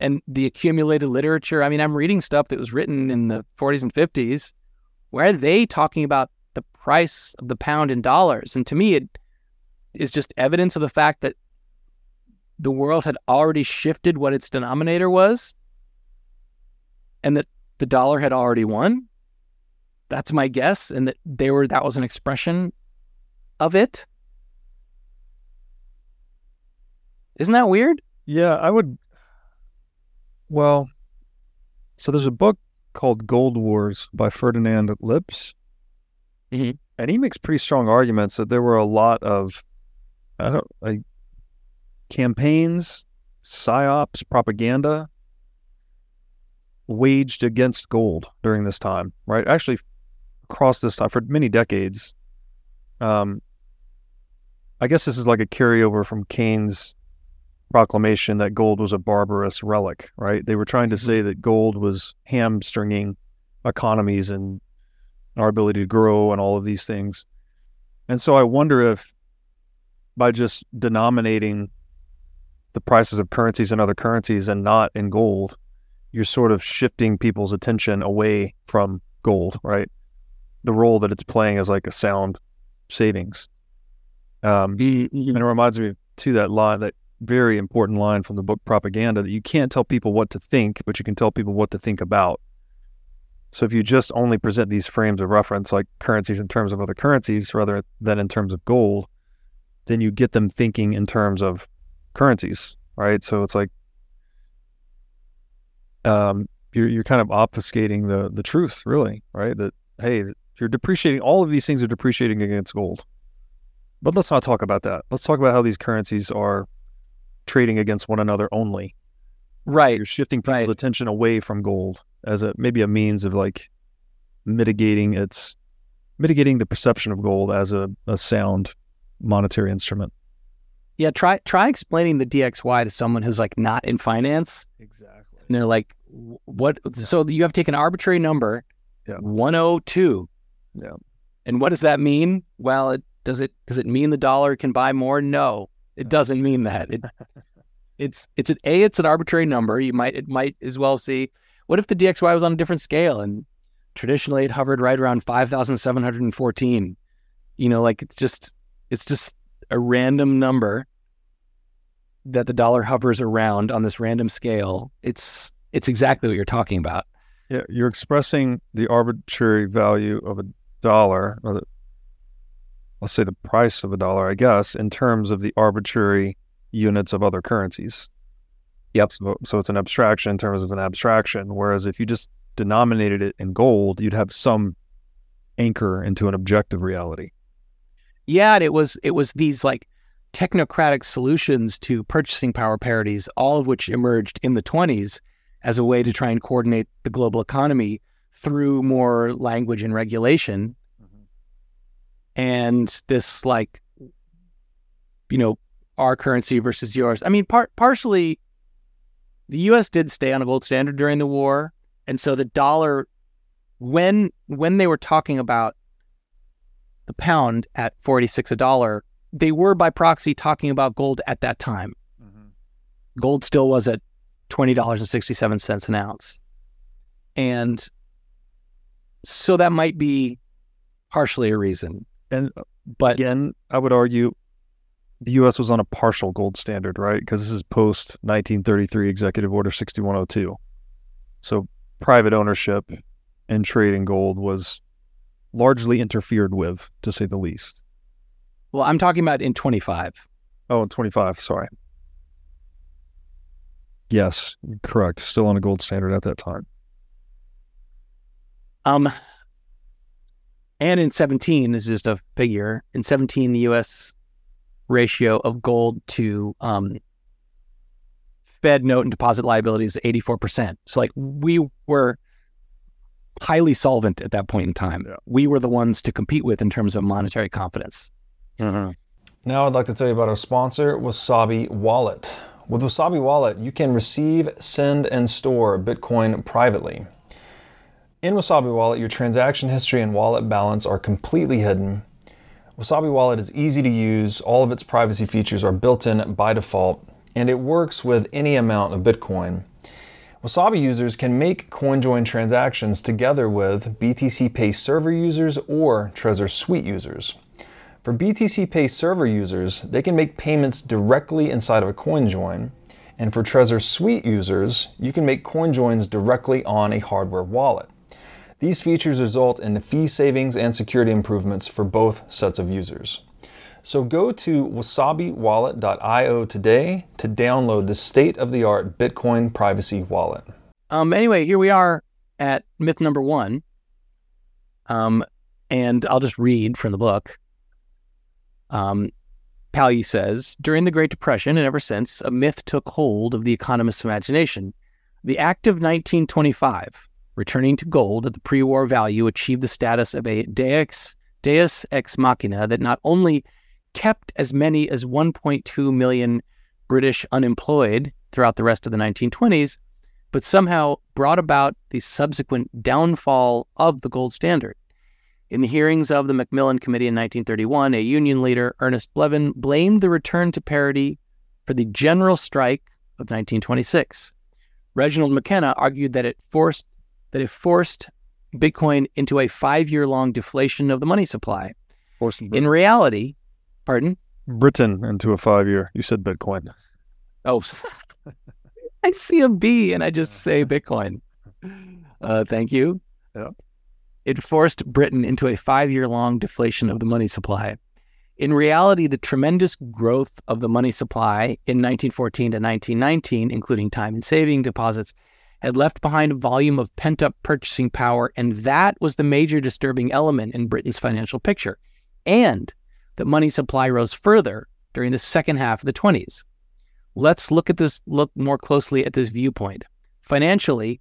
C: and the accumulated literature i mean i'm reading stuff that was written in the 40s and 50s where are they talking about price of the pound in dollars and to me it is just evidence of the fact that the world had already shifted what its denominator was and that the dollar had already won that's my guess and that they were that was an expression of it Isn't that weird?
B: Yeah, I would. Well, so there's a book called Gold Wars by Ferdinand Lips,
C: Mhm.
B: and he makes pretty strong arguments that there were a lot of, I don't like, campaigns, psyops, propaganda waged against gold during this time. Right, actually, across this time for many decades. Um, I guess this is like a carryover from Keynes' proclamation that gold was a barbarous relic, right? They were trying to say that gold was hamstringing economies and our ability to grow and all of these things. And so I wonder if by just denominating the prices of currencies and other currencies and not in gold, you're sort of shifting people's attention away from gold, right? The role that it's playing as like a sound savings. Um, and it reminds me to that line, that very important line from the book Propaganda that you can't tell people what to think, but you can tell people what to think about. So if you just only present these frames of reference, like currencies in terms of other currencies rather than in terms of gold, then you get them thinking in terms of currencies, right? So it's like um, you're you're kind of obfuscating the the truth, really, right? That hey, you're depreciating. All of these things are depreciating against gold. But let's not talk about that. Let's talk about how these currencies are trading against one another only.
C: Right.
B: You're shifting people's
C: right.
B: attention away from gold as a maybe a means of like mitigating its mitigating the perception of gold as a, a sound monetary instrument.
C: Yeah, try try explaining the DXY to someone who's like not in finance.
B: Exactly.
C: And they're like, what? So you have to take an arbitrary number,
B: Yeah.
C: 102.
B: Yeah.
C: And what does that mean? Well, it does it does it mean the dollar can buy more? No, it doesn't mean that. It it's it's an a it's an arbitrary number. You might it might as well see what if the DXY was on a different scale and traditionally it hovered right around 5714. You know, like it's just it's just a random number that the dollar hovers around on this random scale. It's it's exactly what you're talking about.
B: Yeah, you're expressing the arbitrary value of a dollar, or the, let's say the price of a dollar, I guess, in terms of the arbitrary units of other currencies.
C: Yep.
B: So, so it's an abstraction in terms of an abstraction. Whereas if you just denominated it in gold, you'd have some anchor into an objective reality.
C: Yeah, and it was it was these like technocratic solutions to purchasing power parities, all of which emerged in the 20s as a way to try and coordinate the global economy through more language and regulation. Mm-hmm. And this like you know, our currency versus yours. I mean, part partially the US did stay on a gold standard during the war, and so the dollar when when they were talking about the pound at 46 a dollar, they were by proxy talking about gold at that time. Mm-hmm. Gold still was at $20.67 an ounce. And so that might be partially a reason.
B: And
C: But
B: again, I would argue the U.S. was on a partial gold standard, right? Because this is post 1933 Executive Order 6102. So private ownership and trade in gold was largely interfered with, to say the least.
C: well, I'm talking about in 25.
B: Oh, in 25, sorry. Yes, correct. Still on a gold standard at that time.
C: Um, and in 17, this is just a figure. In 17, the U.S. ratio of gold to um, Fed note and deposit liabilities is 84%. So, like, we were highly solvent at that point in time.
B: Yeah.
C: We were the ones to compete with in terms of monetary confidence.
D: Now I'd like to tell you about our sponsor, Wasabi Wallet. With Wasabi Wallet, you can receive, send, and store Bitcoin privately. In Wasabi Wallet, your transaction history and wallet balance are completely hidden. Wasabi Wallet is easy to use, all of its privacy features are built in by default, and it works with any amount of Bitcoin. Wasabi users can make CoinJoin transactions together with BTC Pay server users or Trezor Suite users. For BTC Pay server users, they can make payments directly inside of a CoinJoin. And for Trezor Suite users, you can make CoinJoins directly on a hardware wallet. These features result in fee savings and security improvements for both sets of users. So go to wasabiwallet.io today to download the state of the art Bitcoin privacy wallet.
C: Um, anyway, here we are at myth number one. Um, and I'll just read from the book. Um, Palyi says During the Great Depression and ever since, a myth took hold of the economist's imagination. The Act of 1925, returning to gold at the pre war value, achieved the status of a deus, deus ex machina that not only kept as many as 1.2 million British unemployed throughout the rest of the 1920s, but somehow brought about the subsequent downfall of the gold standard. In the hearings of the Macmillan Committee in 1931, a union leader, Ernest Bevin, blamed the return to parity for the general strike of 1926. Reginald McKenna argued that it forced that it forced Bitcoin into a five-year-long deflation of the money supply.
B: Forced
C: In reality, pardon?
B: Britain into a five year. You said Bitcoin.
C: Oh, I see a B and I just say Bitcoin. Uh, thank you.
B: Yeah.
C: It forced Britain into a five year long deflation of the money supply. In reality, the tremendous growth of the money supply in 1914 to 1919, including time and saving deposits, had left behind a volume of pent up purchasing power, and that was the major disturbing element in Britain's financial picture. And the money supply rose further during the second half of the 20s. Let's look at this look more closely at this viewpoint. Financially,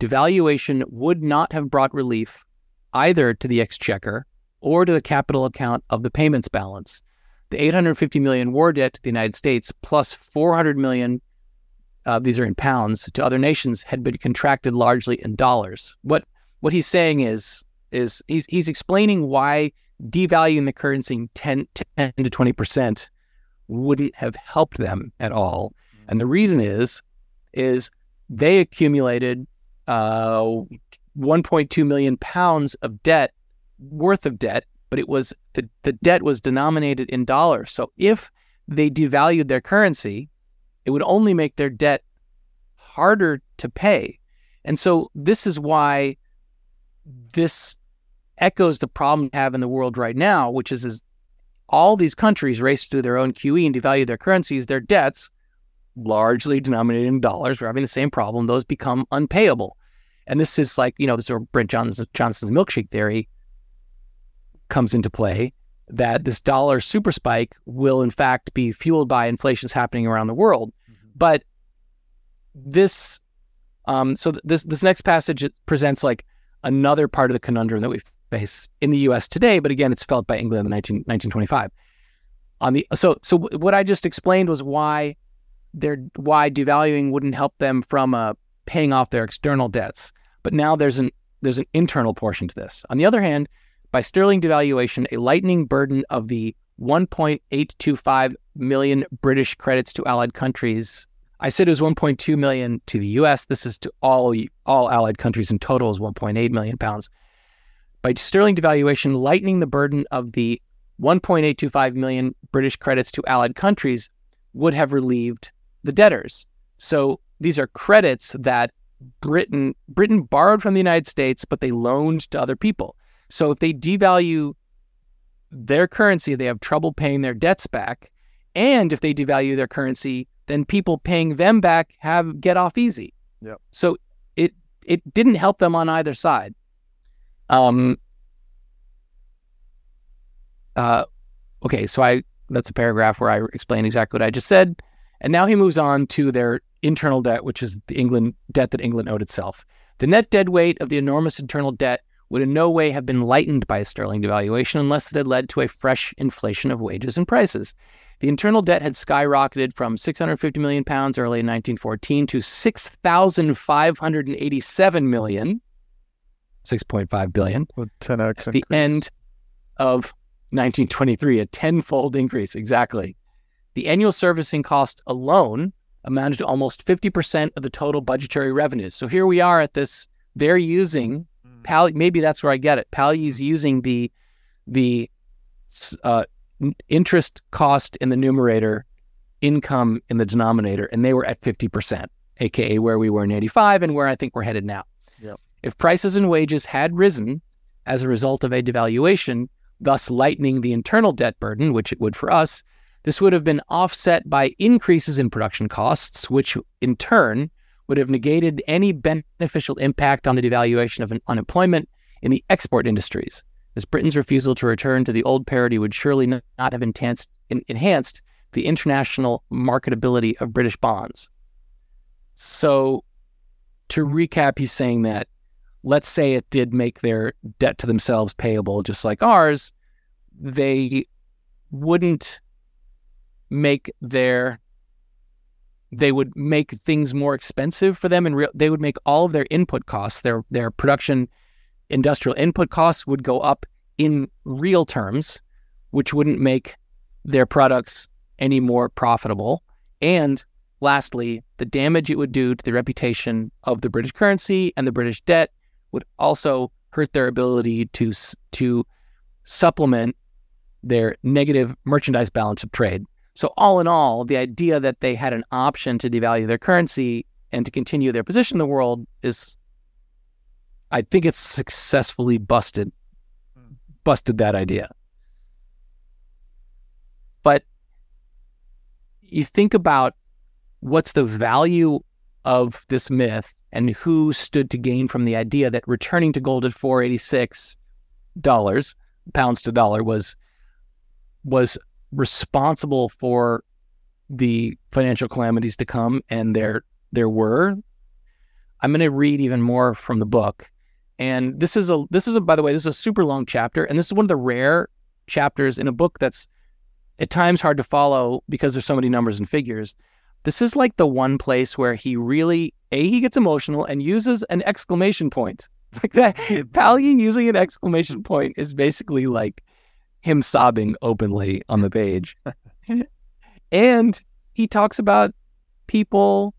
C: devaluation would not have brought relief either to the exchequer or to the capital account of the payments balance. the 850 million war debt to the United States plus 400 million, uh, these are in pounds, to other nations had been contracted largely in dollars. What what he's saying is is he's he's explaining why devaluing the currency 10, 10 to 20 percent wouldn't have helped them at all. And the reason is is they accumulated uh, 1.2 million pounds of debt worth of debt, but it was the, the debt was denominated in dollars. So if they devalued their currency, it would only make their debt harder to pay. And so this is why this echoes the problem we have in the world right now, which is, is all these countries race to their own QE and devalue their currencies, their debts, largely denominated in dollars, we're having the same problem. Those become unpayable. And this is like, you know, this is where Brent Johnson's, Johnson's milkshake theory comes into play that this dollar super spike will in fact be fueled by inflations happening around the world. Mm-hmm. But this, um, so this this next passage presents like another part of the conundrum that we face in the U.S. today. But again, it's felt by England in the 19, 1925. On the so so what I just explained was why they're why devaluing wouldn't help them from uh, paying off their external debts. But now there's an there's an internal portion to this. On the other hand, by sterling devaluation, a lightning burden of the 1.825 million British credits to allied countries. I said it was 1.2 million to the US. This is to all all allied countries in total is 1.8 million pounds. By sterling devaluation, lightening the burden of the 1.825 million British credits to allied countries would have relieved the debtors. So these are credits that Britain Britain borrowed from the United States, but they loaned to other people. So if they devalue their currency, they have trouble paying their debts back. And if they devalue their currency, then people paying them back have get off easy.
B: Yep.
C: So it it didn't help them on either side. Um. Uh, okay, so I that's a paragraph where I explain exactly what I just said, and now he moves on to their internal debt, which is the England debt that England owed itself. The net dead weight of the enormous internal debt would in no way have been lightened by a sterling devaluation unless it had led to a fresh inflation of wages and prices. The internal debt had skyrocketed from 650 million pounds early in 1914 to 6,587 million, 6.5 billion,
B: With 10x
C: at the end of 1923, a tenfold increase exactly. The annual servicing cost alone amounted to almost 50% of the total budgetary revenues. So here we are at this, they're using Pal, maybe that's where I get it. Palyi's using the the uh, interest cost in the numerator, income in the denominator, and they were at fifty percent, aka where we were in eighty five and where I think we're headed now.
B: Yep.
C: If prices and wages had risen as a result of a devaluation, thus lightening the internal debt burden, which it would for us, this would have been offset by increases in production costs, which in turn would have negated any beneficial impact on the devaluation of unemployment in the export industries, as Britain's refusal to return to the old parity would surely not have enhanced, enhanced the international marketability of British bonds. So, to recap, he's saying that let's say it did make their debt to themselves payable just like ours, they wouldn't make their they would make things more expensive for them and re- they would make all of their input costs their their production industrial input costs would go up in real terms which wouldn't make their products any more profitable. And lastly the damage it would do to the reputation of the british currency and the british debt would also hurt their ability to to supplement their negative merchandise balance of trade so, all in all, the idea that they had an option to devalue their currency and to continue their position in the world is, I think it's successfully busted, busted that idea. But you think about what's the value of this myth and who stood to gain from the idea that returning to gold at 486 dollars pounds to dollar was was responsible for the financial calamities to come, and there there were. I'm going to read even more from the book, and this is a this is a by the way this is a super long chapter, and this is one of the rare chapters in a book that's at times hard to follow because there's so many numbers and figures. This is like the one place where he really a he gets emotional and uses an exclamation point like that. Pallian using an exclamation point is basically like him sobbing openly on the page, and he talks about people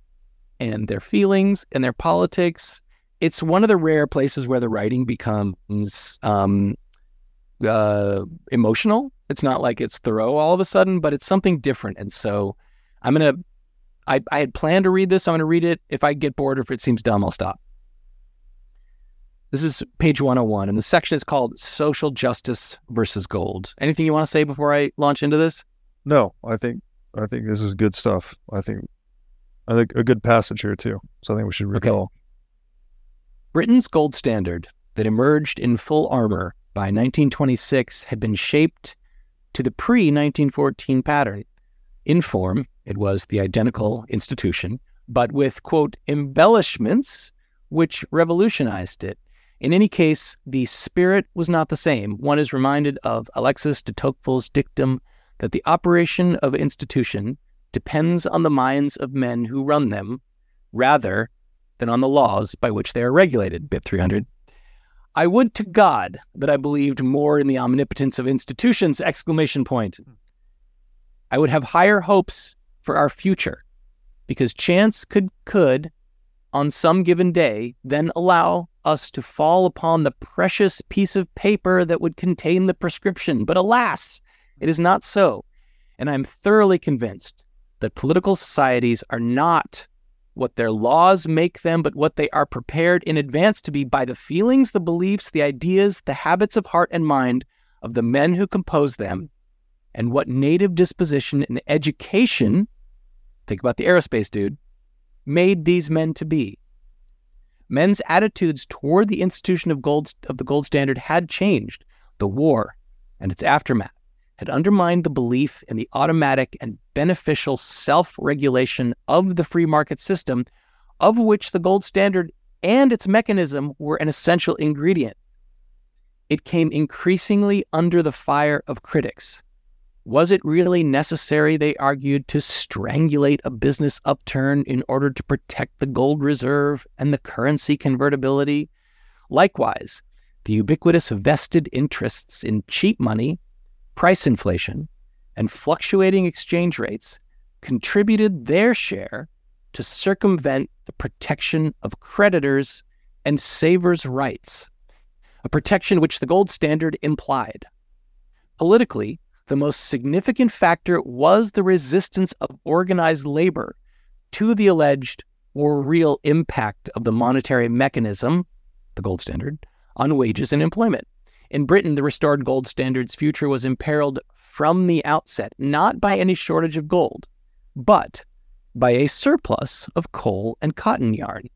C: and their feelings and their politics. It's one of the rare places where the writing becomes um, uh, emotional. It's not like it's Thoreau all of a sudden, but it's something different. And so I'm gonna. I, I had planned to read this. I'm gonna read it. If I get bored or if it seems dumb, I'll stop. This is page 101, and the section is called Social Justice versus Gold. Anything you want to say before I launch into this?
B: No, I think I think this is good stuff. I think I think a good passage here too. So I think we should read
C: Okay. Britain's gold standard that emerged in full armor by 1926 had been shaped to the pre 1914 pattern. In form, it was the identical institution, but with, quote, embellishments which revolutionized it. In any case, the spirit was not the same. One is reminded of Alexis de Tocqueville's dictum that the operation of institution depends on the minds of men who run them rather than on the laws by which they are regulated. Bit 300. I would to God that I believed more in the omnipotence of institutions! Exclamation point. I would have higher hopes for our future because chance could could on some given day then allow us to fall upon the precious piece of paper that would contain the prescription. But alas, it is not so. And I'm thoroughly convinced that political societies are not what their laws make them, but what they are prepared in advance to be by the feelings, the beliefs, the ideas, the habits of heart and mind of the men who compose them, and what native disposition and education, think about the aerospace dude, made these men to be. Men's attitudes toward the institution of gold of the gold standard had changed. The war and its aftermath had undermined the belief in the automatic and beneficial self-regulation of the free market system, of which the gold standard and its mechanism were an essential ingredient. It came increasingly under the fire of critics. Was it really necessary, they argued, to strangulate a business upturn in order to protect the gold reserve and the currency convertibility? Likewise, the ubiquitous vested interests in cheap money, price inflation, and fluctuating exchange rates contributed their share to circumvent the protection of creditors and savers' rights, a protection which the gold standard implied. Politically, the most significant factor was the resistance of organized labor to the alleged or real impact of the monetary mechanism, the gold standard, on wages and employment. In Britain, the restored gold standard's future was imperiled from the outset, not by any shortage of gold, but by a surplus of coal and cotton yarn.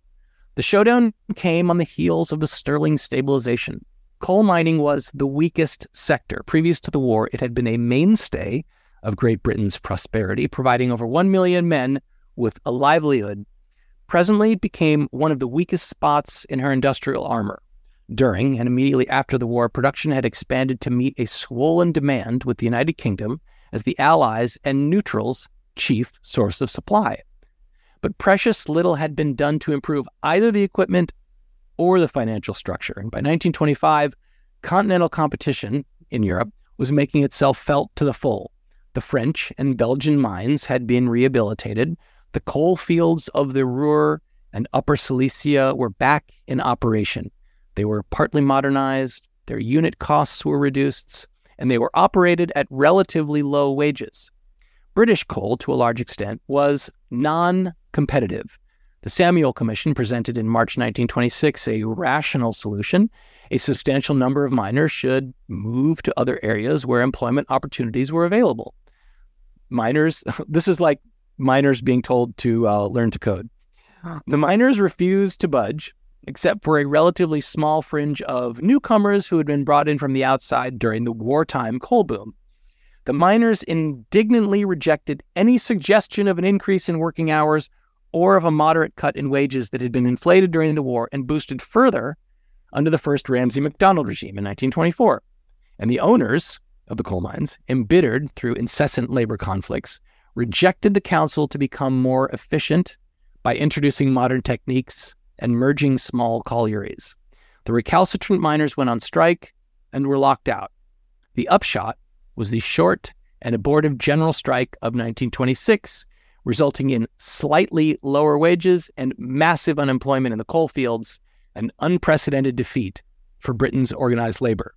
C: The showdown came on the heels of the sterling stabilization. Coal mining was the weakest sector. Previous to the war, it had been a mainstay of Great Britain's prosperity, providing over 1 million men with a livelihood. Presently, it became one of the weakest spots in her industrial armor. During and immediately after the war, production had expanded to meet a swollen demand with the United Kingdom as the Allies and neutrals' chief source of supply. But precious little had been done to improve either the equipment or the financial structure. And by 1925, continental competition in Europe was making itself felt to the full. The French and Belgian mines had been rehabilitated. The coal fields of the Ruhr and Upper Silesia were back in operation. They were partly modernized, their unit costs were reduced, and they were operated at relatively low wages. British coal, to a large extent, was non competitive. The Samuel Commission presented in March 1926 a rational solution. A substantial number of miners should move to other areas where employment opportunities were available. Miners, this is like miners being told to uh, learn to code. The miners refused to budge, except for a relatively small fringe of newcomers who had been brought in from the outside during the wartime coal boom. The miners indignantly rejected any suggestion of an increase in working hours or of a moderate cut in wages that had been inflated during the war and boosted further under the first Ramsay MacDonald regime in 1924. And the owners, of the coal mines, embittered through incessant labor conflicts, rejected the counsel to become more efficient by introducing modern techniques and merging small collieries. The recalcitrant miners went on strike and were locked out. The upshot was the short and abortive general strike of 1926, resulting in slightly lower wages and massive unemployment in the coal fields, an unprecedented defeat for Britain's organized labor.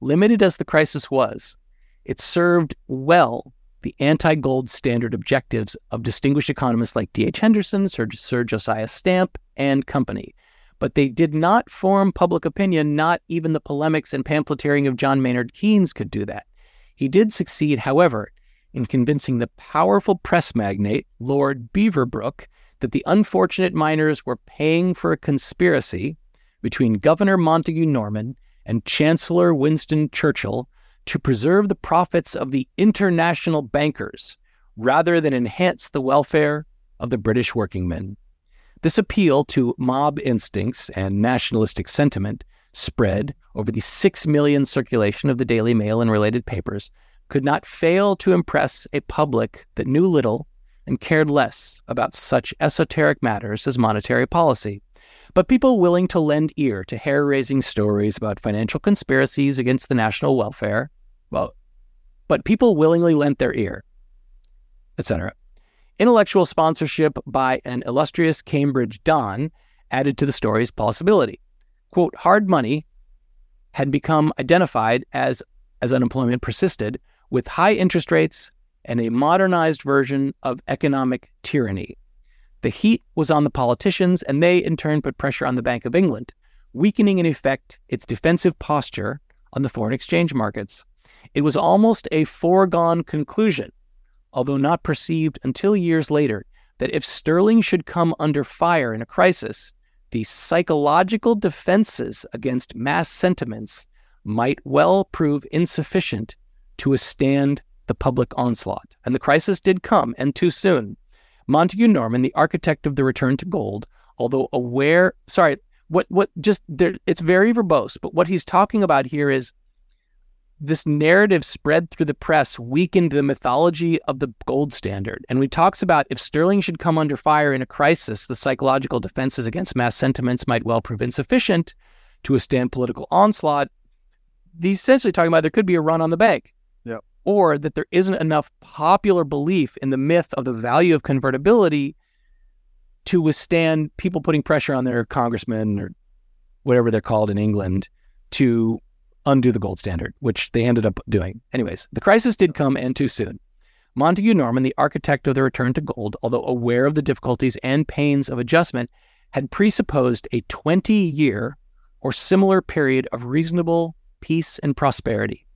C: Limited as the crisis was, it served well the anti gold standard objectives of distinguished economists like D.H. Henderson, Sir, Sir Josiah Stamp, and company. But they did not form public opinion, not even the polemics and pamphleteering of John Maynard Keynes could do that. He did succeed, however, in convincing the powerful press magnate, Lord Beaverbrook, that the unfortunate miners were paying for a conspiracy between Governor Montagu Norman and Chancellor Winston Churchill to preserve the profits of the international bankers rather than enhance the welfare of the British workingmen. This appeal to mob instincts and nationalistic sentiment spread over the six million circulation of the Daily Mail and related papers could not fail to impress a public that knew little and cared less about such esoteric matters as monetary policy. But people willing to lend ear to hair raising stories about financial conspiracies against the national welfare well, but people willingly lent their ear, etc. Intellectual sponsorship by an illustrious Cambridge Don added to the story's plausibility. Quote, hard money had become identified as, as unemployment persisted with high interest rates and a modernized version of economic tyranny. The heat was on the politicians, and they in turn put pressure on the Bank of England, weakening in effect its defensive posture on the foreign exchange markets. It was almost a foregone conclusion, although not perceived until years later, that if sterling should come under fire in a crisis, the psychological defenses against mass sentiments might well prove insufficient to withstand the public onslaught. And the crisis did come, and too soon. Montagu Norman, the architect of the return to gold, although aware, sorry, what what just there, it's very verbose, but what he's talking about here is this narrative spread through the press weakened the mythology of the gold standard. And he talks about if sterling should come under fire in a crisis, the psychological defenses against mass sentiments might well prove insufficient to withstand political onslaught. He's essentially talking about there could be a run on the bank. Or that there isn't enough popular belief in the myth of the value of convertibility to withstand people putting pressure on their congressmen or whatever they're called in England to undo the gold standard, which they ended up doing. Anyways, the crisis did come and too soon. Montagu Norman, the architect of the return to gold, although aware of the difficulties and pains of adjustment, had presupposed a 20 year or similar period of reasonable peace and prosperity.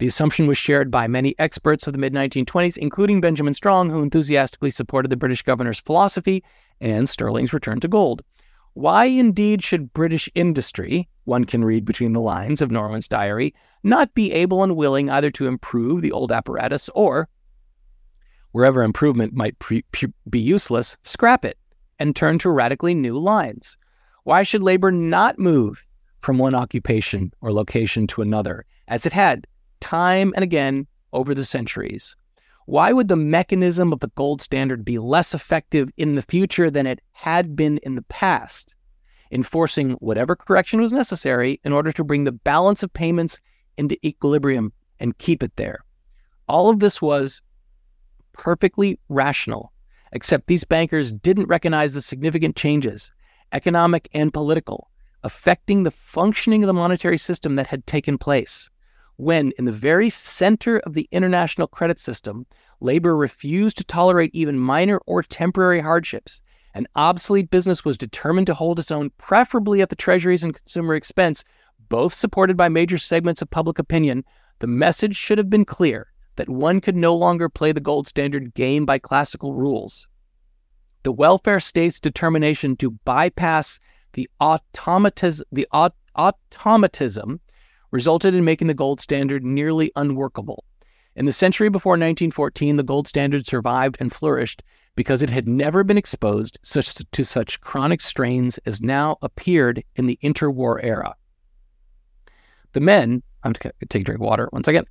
C: The assumption was shared by many experts of the mid 1920s, including Benjamin Strong, who enthusiastically supported the British governor's philosophy and Sterling's return to gold. Why indeed should British industry, one can read between the lines of Norman's diary, not be able and willing either to improve the old apparatus or, wherever improvement might pre- be useless, scrap it and turn to radically new lines? Why should labor not move from one occupation or location to another, as it had time and again over the centuries? Why would the mechanism of the gold standard be less effective in the future than it had been in the past, enforcing whatever correction was necessary in order to bring the balance of payments into equilibrium and keep it there? All of this was perfectly rational, except these bankers didn't recognize the significant changes, economic and political, affecting the functioning of the monetary system that had taken place when, in the very center of the international credit system, labor refused to tolerate even minor or temporary hardships, an obsolete business was determined to hold its own, preferably at the Treasury's and consumer expense, both supported by major segments of public opinion, the message should have been clear that one could no longer play the gold standard game by classical rules. The welfare state's determination to bypass the, automatis- the aut- automatism resulted in making the gold standard nearly unworkable. In the century before 1914, the gold standard survived and flourished because it had never been exposed such, to such chronic strains as now appeared in the interwar era. The men, I'm going to take a drink of water one second.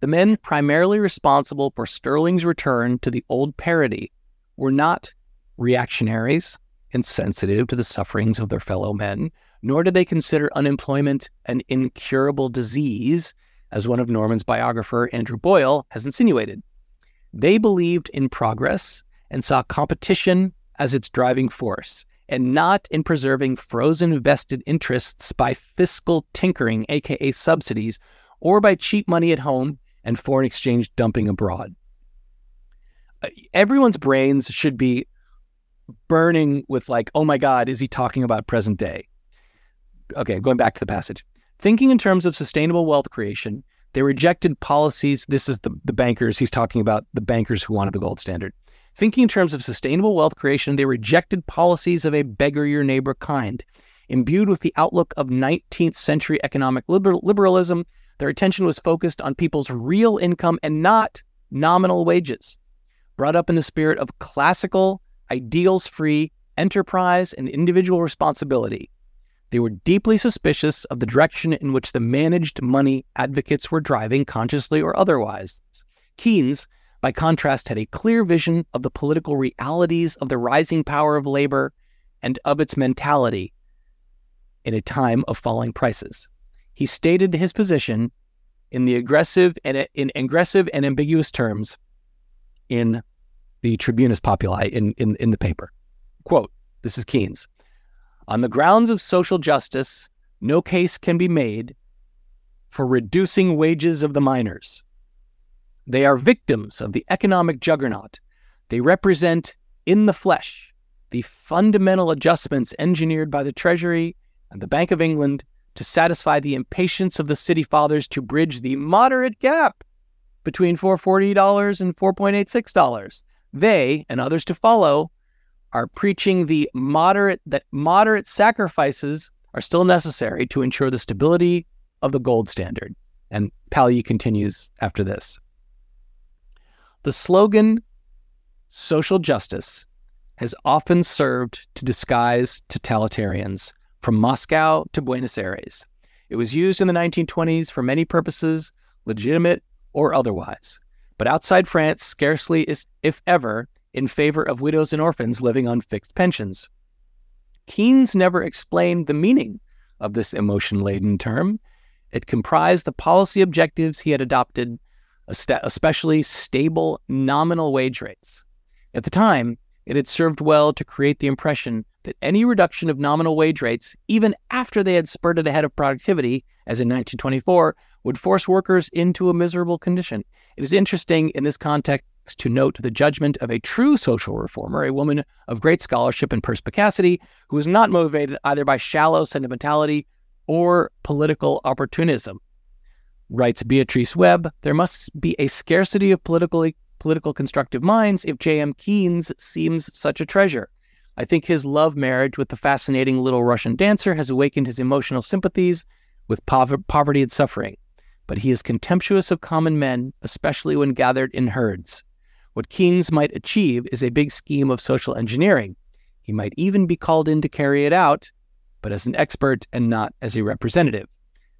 C: The men primarily responsible for Sterling's return to the old parity were not reactionaries insensitive to the sufferings of their fellow men, nor did they consider unemployment an incurable disease, as one of Norman's biographer, Andrew Boyle, has insinuated. They believed in progress and saw competition as its driving force, and not in preserving frozen vested interests by fiscal tinkering, aka subsidies, or by cheap money at home and foreign exchange dumping abroad. Uh, everyone's brains should be burning with, like, oh my God, is he talking about present day? Okay, going back to the passage. Thinking in terms of sustainable wealth creation, they rejected policies. This is the, the bankers. He's talking about the bankers who wanted the gold standard. Thinking in terms of sustainable wealth creation, they rejected policies of a beggar your neighbor kind. Imbued with the outlook of 19th century economic liber- liberalism, their attention was focused on people's real income and not nominal wages. Brought up in the spirit of classical, ideals free enterprise and individual responsibility, they were deeply suspicious of the direction in which the managed money advocates were driving, consciously or otherwise. Keynes, by contrast, had a clear vision of the political realities of the rising power of labor and of its mentality in a time of falling prices he stated his position in the aggressive and in aggressive and ambiguous terms in the Tribunus Populi in, in, in the paper. Quote, this is Keynes. On the grounds of social justice, no case can be made for reducing wages of the miners. They are victims of the economic juggernaut. They represent in the flesh the fundamental adjustments engineered by the Treasury and the Bank of England to satisfy the impatience of the city fathers to bridge the moderate gap between $440 and $4.86. They and others to follow are preaching the moderate that moderate sacrifices are still necessary to ensure the stability of the gold standard. And Palyi continues after this. The slogan social justice has often served to disguise totalitarians from Moscow to Buenos Aires. It was used in the 1920s for many purposes, legitimate or otherwise, but outside France, scarcely, is, if ever, in favor of widows and orphans living on fixed pensions. Keynes never explained the meaning of this emotion laden term. It comprised the policy objectives he had adopted, especially stable nominal wage rates. At the time, it had served well to create the impression that any reduction of nominal wage rates, even after they had spurted ahead of productivity, as in 1924, would force workers into a miserable condition. It is interesting in this context to note the judgment of a true social reformer, a woman of great scholarship and perspicacity, who is not motivated either by shallow sentimentality or political opportunism. Writes Beatrice Webb, there must be a scarcity of political, political constructive minds if J.M. Keynes seems such a treasure. I think his love marriage with the fascinating little Russian dancer has awakened his emotional sympathies with pov- poverty and suffering. But he is contemptuous of common men, especially when gathered in herds. What Keynes might achieve is a big scheme of social engineering. He might even be called in to carry it out, but as an expert and not as a representative.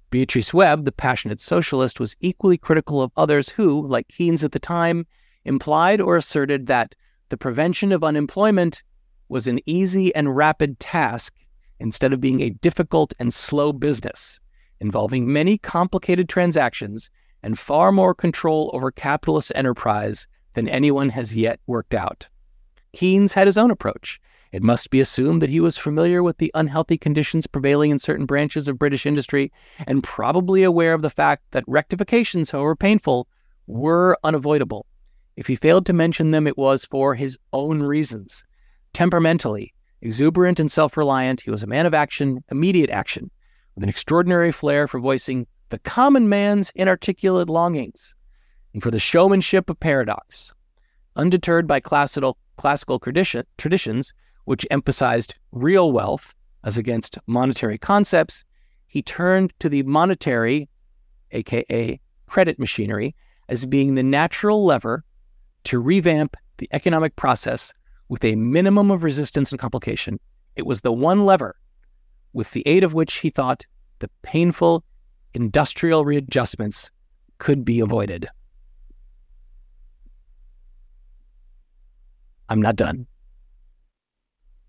C: Beatrice Webb, the passionate socialist, was equally critical of others who, like Keynes at the time, implied or asserted that the prevention of unemployment was an easy and rapid task instead of being a difficult and slow business involving many complicated transactions and far more control over capitalist enterprise than anyone has yet worked out. Keynes had his own approach. It must be assumed that he was familiar with the unhealthy conditions prevailing in certain branches of British industry and probably aware of the fact that rectifications, however painful, were unavoidable. If he failed to mention them, it was for his own reasons. Temperamentally, exuberant and self reliant, he was a man of action, immediate action, with an extraordinary flair for voicing the common man's inarticulate longings and for the showmanship of paradox. Undeterred by classical, classical tradition, traditions, which emphasized real wealth as against monetary concepts, he turned to the monetary, aka credit machinery, as being the natural lever to revamp the economic process with a minimum of resistance and complication. It was the one lever with the aid of which he thought the painful industrial readjustments could be avoided. I'm not done.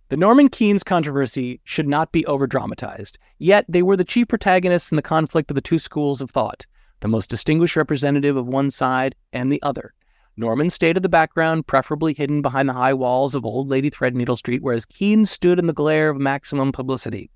C: The Norman Keynes controversy should not be overdramatized, yet they were the chief protagonists in the conflict of the two schools of thought, the most distinguished representative of one side and the other. Norman stayed in the background, preferably hidden behind the high walls of Old Lady Threadneedle Street, whereas Keynes stood in the glare of maximum publicity.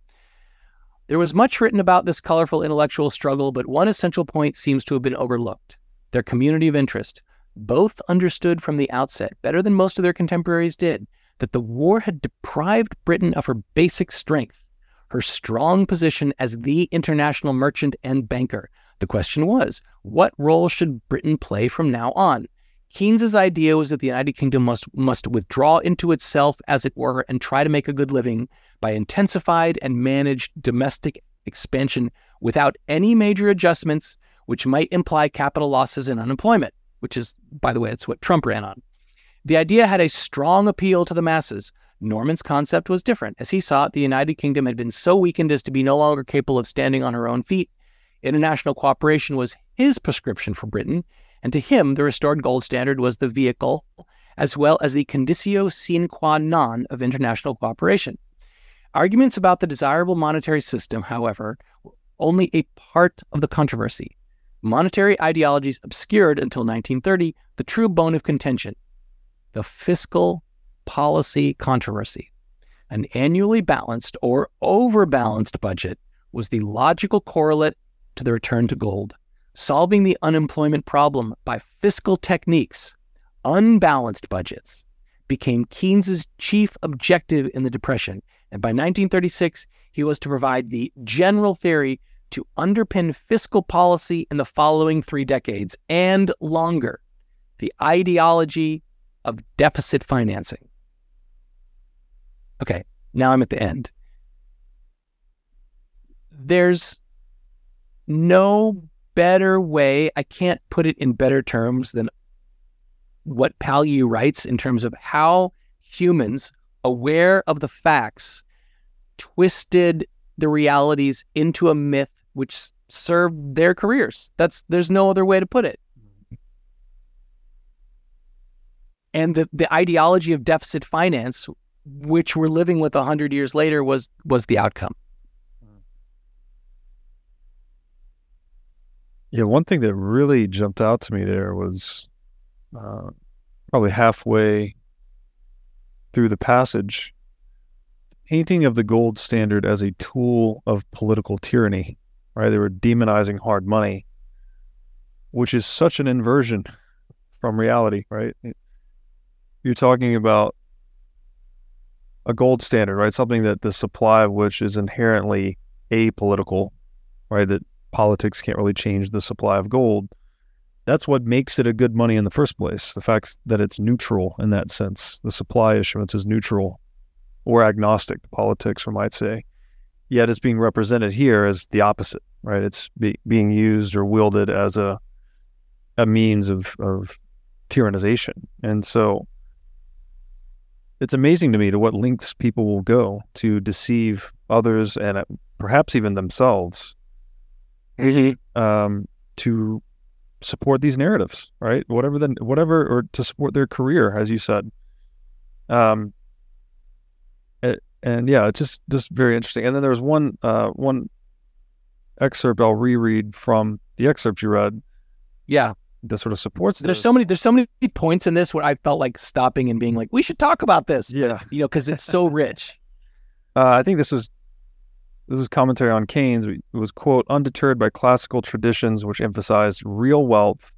C: There was much written about this colorful intellectual struggle, but one essential point seems to have been overlooked their community of interest. Both understood from the outset, better than most of their contemporaries did, that the war had deprived Britain of her basic strength, her strong position as the international merchant and banker. The question was, what role should Britain play from now on? Keynes's idea was that the United Kingdom must must withdraw into itself, as it were, and try to make a good living by intensified and managed domestic expansion without any major adjustments, which might imply capital losses and unemployment, which is, by the way, it's what Trump ran on. The idea had a strong appeal to the masses. Norman's concept was different. As he saw it, the United Kingdom had been so weakened as to be no longer capable of standing on her own feet. International cooperation was his prescription for Britain, and to him, the restored gold standard was the vehicle as well as the conditio sine qua non of international cooperation. Arguments about the desirable monetary system, however, were only a part of the controversy. Monetary ideologies obscured until 1930 the true bone of contention the fiscal policy controversy. An annually balanced or overbalanced budget was the logical correlate to the return to gold. Solving the unemployment problem by fiscal techniques, unbalanced budgets, became Keynes's chief objective in the Depression and by 1936, he was to provide the general theory to underpin fiscal policy in the following three decades and longer the ideology of deficit financing. Okay, now I'm at the end. There's no better way, I can't put it in better terms than what Palyi writes in terms of how humans aware of the facts, twisted the realities into a myth which served their careers. That's there's no other way to put it. And the, the ideology of deficit finance, which we're living with hundred years later, was was the outcome.
B: Yeah, one thing that really jumped out to me there was uh, probably halfway through the passage, painting of the gold standard as a tool of political tyranny, right? They were demonizing hard money, which is such an inversion from reality, right? You're talking about a gold standard, right? Something that the supply of which is inherently apolitical, right? That politics can't really change the supply of gold that's what makes it a good money in the first place. The fact that it's neutral in that sense. The supply issuance is neutral or agnostic to politics, we might say. Yet it's being represented here as the opposite, right? It's be, being used or wielded as a a means of, of tyrannization. And so it's amazing to me to what lengths people will go to deceive others and uh, perhaps even themselves
C: mm-hmm.
B: um, to support these narratives, right? Whatever the whatever or to support their career, as you said. Um, it, and yeah, it's just just very interesting. And then there was one uh one excerpt I'll reread from the excerpt you read.
C: Yeah,
B: that sort of supports.
C: There's this. so many. There's so many points in this where I felt like stopping and being like, "We should talk about this."
B: Yeah,
C: you know, because it's so rich.
B: Uh, I think this was this is commentary on Keynes. It was, quote, undeterred by classical traditions which emphasized real wealth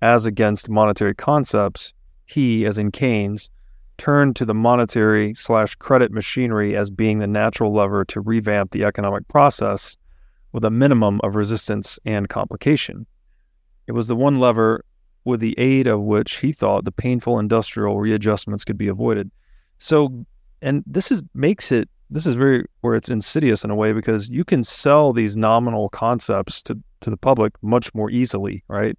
B: as against monetary concepts. He, as in Keynes, turned to the monetary slash credit machinery as being the natural lever to revamp the economic process with a minimum of resistance and complication. It was the one lever with the aid of which he thought the painful industrial readjustments could be avoided. So, and this is makes it this is very where it's insidious in a way because you can sell these nominal concepts to, to the public much more easily, right?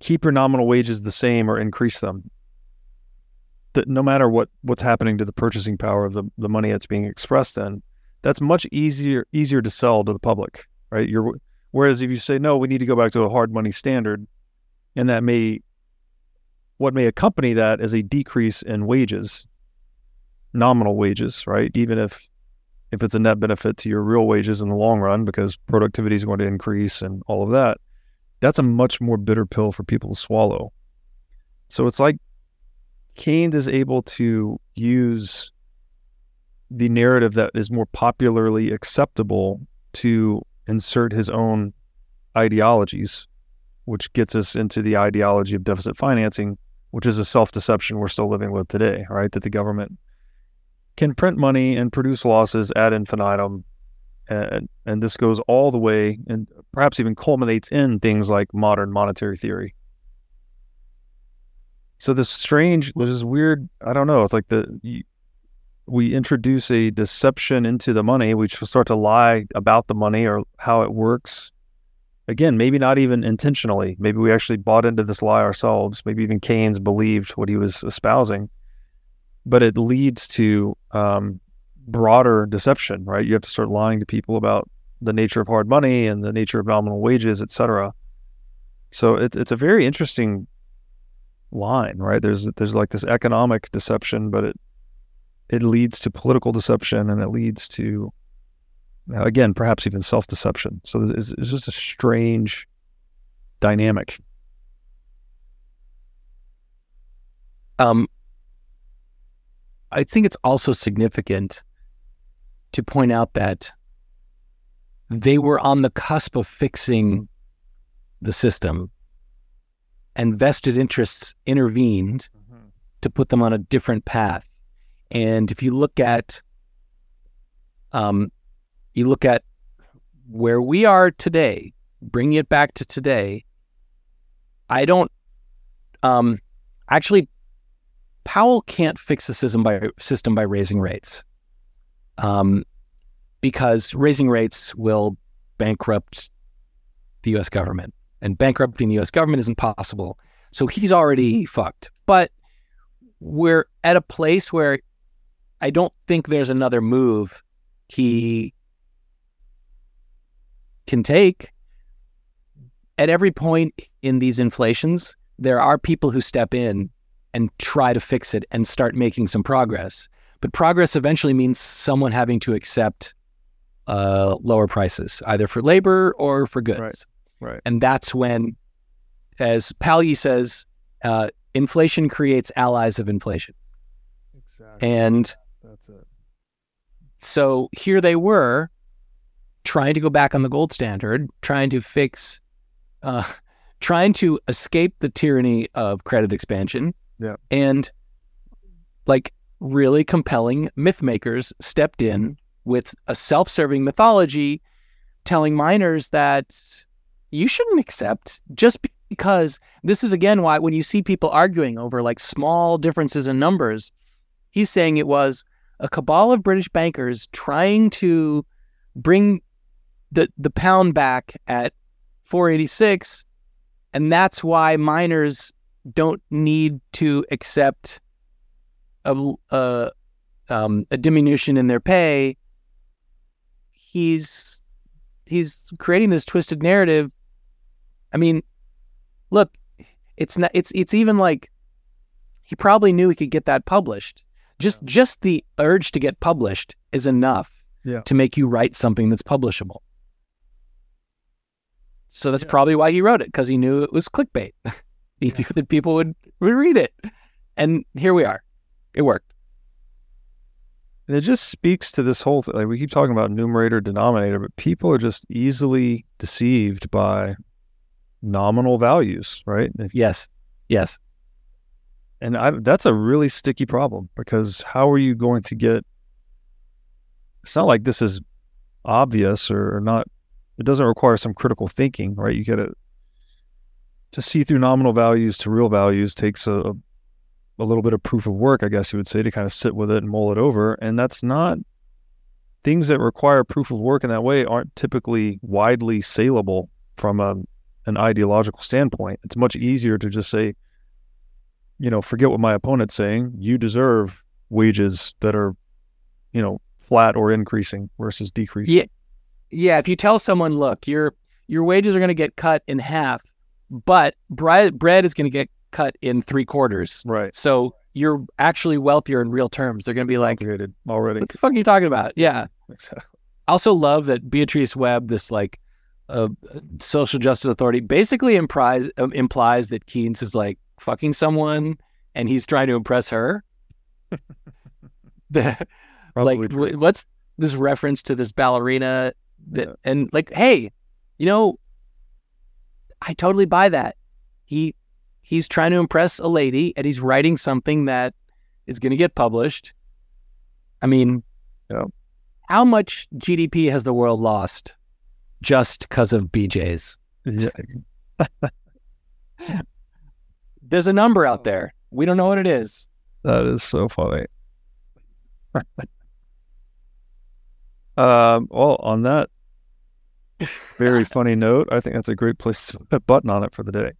B: Keep your nominal wages the same or increase them. that no matter what what's happening to the purchasing power of the, the money that's being expressed in, that's much easier easier to sell to the public, right? You're whereas if you say no, we need to go back to a hard money standard, and that may what may accompany that is a decrease in wages, nominal wages, right? Even if if it's a net benefit to your real wages in the long run because productivity is going to increase and all of that, that's a much more bitter pill for people to swallow. So it's like Keynes is able to use the narrative that is more popularly acceptable to insert his own ideologies, which gets us into the ideology of deficit financing, which is a self deception we're still living with today, right? That the government can print money and produce losses ad infinitum. And, and this goes all the way and perhaps even culminates in things like modern monetary theory. So this strange, this is weird. I don't know. It's like the we introduce a deception into the money. We start to lie about the money or how it works. Again, maybe not even intentionally. Maybe we actually bought into this lie ourselves. Maybe even Keynes believed what he was espousing, but it leads to um, broader deception. Right? You have to start lying to people about the nature of hard money and the nature of nominal wages, et cetera. So it's it's a very interesting line, right? There's there's like this economic deception, but it it leads to political deception and it leads to again perhaps even self-deception. So it's, it's just a strange dynamic.
C: Um, I think it's also significant to point out that they were on the cusp of fixing the system and vested interests intervened mm-hmm. to put them on a different path. And if you look at, um, you look at where we are today, bringing it back to today. I don't, um, actually, Powell can't fix the system by system by raising rates, um, because raising rates will bankrupt the U.S. government and bankrupting the US government isn't possible. So he's already fucked. But we're at a place where I don't think there's another move he can take. At every point in these inflations, there are people who step in and try to fix it and start making some progress. But progress eventually means someone having to accept uh, lower prices, either for labor or for goods.
B: Right. Right.
C: And that's when, as Palyi says, uh, inflation creates allies of inflation.
B: Exactly.
C: And
B: that's it.
C: So here they were trying to go back on the gold standard, trying to fix, uh, trying to escape the tyranny of credit expansion.
B: Yeah.
C: And like really compelling myth makers stepped in mm-hmm. with a self serving mythology telling miners that you shouldn't accept just because this is again why when you see people arguing over like small differences in numbers, he's saying it was a cabal of British bankers trying to bring the the pound back at 486 and that's why miners don't need to accept a, a, um, a diminution in their pay he's he's creating this twisted narrative I mean, look, it's not. It's it's even like he probably knew he could get that published. Just yeah. just the urge to get published is enough
B: yeah.
C: to make you write something that's publishable. So that's yeah. probably why he wrote it because he knew it was clickbait. knew that people would, would read it, and here we are. It worked.
B: And it just speaks to this whole thing. Like we keep talking about numerator, denominator, but people are just easily deceived by nominal values, right?
C: If, yes. Yes.
B: And I, that's a really sticky problem because how are you going to get? It's not like this is obvious or, or not. It doesn't require some critical thinking, right? You get to to see through nominal values to real values takes a, a little bit of proof of work, I guess you would say, to kind of sit with it and mull it over. And that's not things that require proof of work in that way aren't typically widely saleable from a an ideological standpoint. It's much easier to just say, you know, forget what my opponent's saying. You deserve wages that are, you know, flat or increasing versus decreasing.
C: Yeah. Yeah. If you tell someone, look, your your wages are going to get cut in half, but bread bread is going to get cut in three quarters.
B: Right.
C: So you're actually wealthier in real terms. They're going to be like,
B: Complicated already.
C: what the fuck are you talking about? Yeah.
B: Exactly.
C: I also love that Beatrice Webb, this like uh, social justice authority, basically implies um, implies that Keynes is like fucking someone and he's trying to impress her. the, like, wh- what's this reference to this ballerina? That
B: Yeah.
C: and like, hey, you know, I totally buy that. He he's trying to impress a lady and he's writing something that is going to get published. I mean,
B: Yeah.
C: how much GDP has the world lost just because of BJ's? There's a number out there. We don't know what it is.
B: That is so funny. um, well, on that very funny note, I think that's a great place to put a button on it for the day,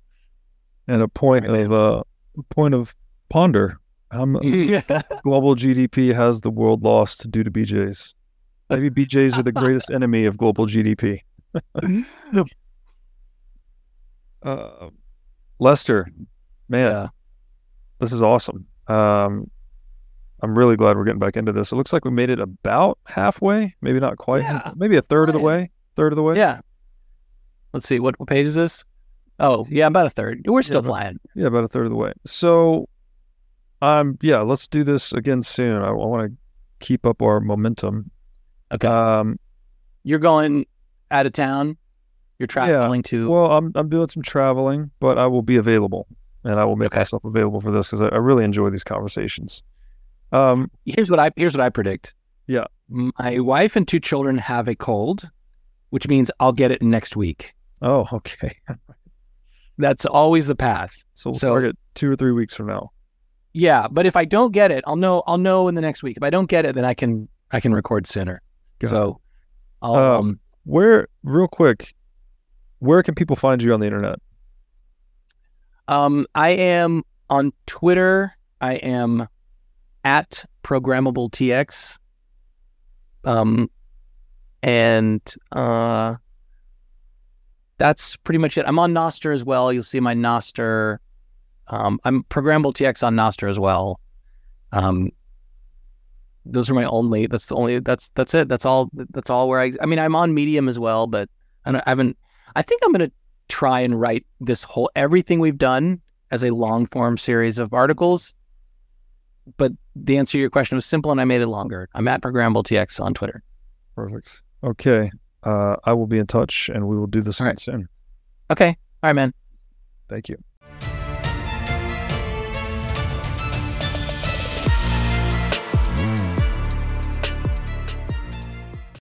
B: and a point
C: Right,
B: of uh, a point of ponder. How much global GDP has the world lost due to BJ's? Maybe BJ's are the greatest enemy of global GDP. Uh, Lester, man,
C: yeah.
B: this is awesome. Um, I'm really glad we're getting back into this. It looks like we made it about halfway, maybe not quite,
C: Yeah.
B: maybe a third of the way. Third of the way.
C: Yeah. Let's see. What, what page is this? Oh, yeah, about a third. We're still
B: but-
C: flying.
B: Yeah, about a third of the way. So, um, yeah, let's do this again soon. I, I want to keep up our momentum.
C: Okay.
B: Um,
C: You're going out of town. You're traveling to.
B: well, I'm I'm doing some traveling, but I will be available, and I will make
C: Okay.
B: myself available for this because I, I really enjoy these conversations. Um,
C: here's what I here's what I predict.
B: Yeah.
C: My wife and two children have a cold, which means I'll get it next week.
B: oh, okay.
C: That's always the path.
B: So we'll
C: So-
B: target two or three weeks from now.
C: Yeah, but if I don't get it, I'll know I'll know in the next week. If I don't get it, then I can I can record sooner.
B: Got
C: so I'll
B: Um,
C: um,
B: Where, real quick, where can people find you on the internet?
C: Um, I am on Twitter. I am at programmable TX. Um, and uh, that's pretty much it. I'm on Nostr as well. You'll see my Nostr. Um, I'm programmable TX on Nostr as well. Um, those are my only. That's the only. That's that's it. That's all. That's all where I. I mean, I'm on Medium as well, but I, I haven't. I think I'm gonna try and write this whole everything we've done as a long form series of articles. But the answer to your question was simple, and I made it longer. I'm at programmable TX on Twitter.
B: Perfect. Okay. Uh, I will be in touch and we will do this
C: right.
B: soon.
C: Okay, all right, man.
B: Thank you.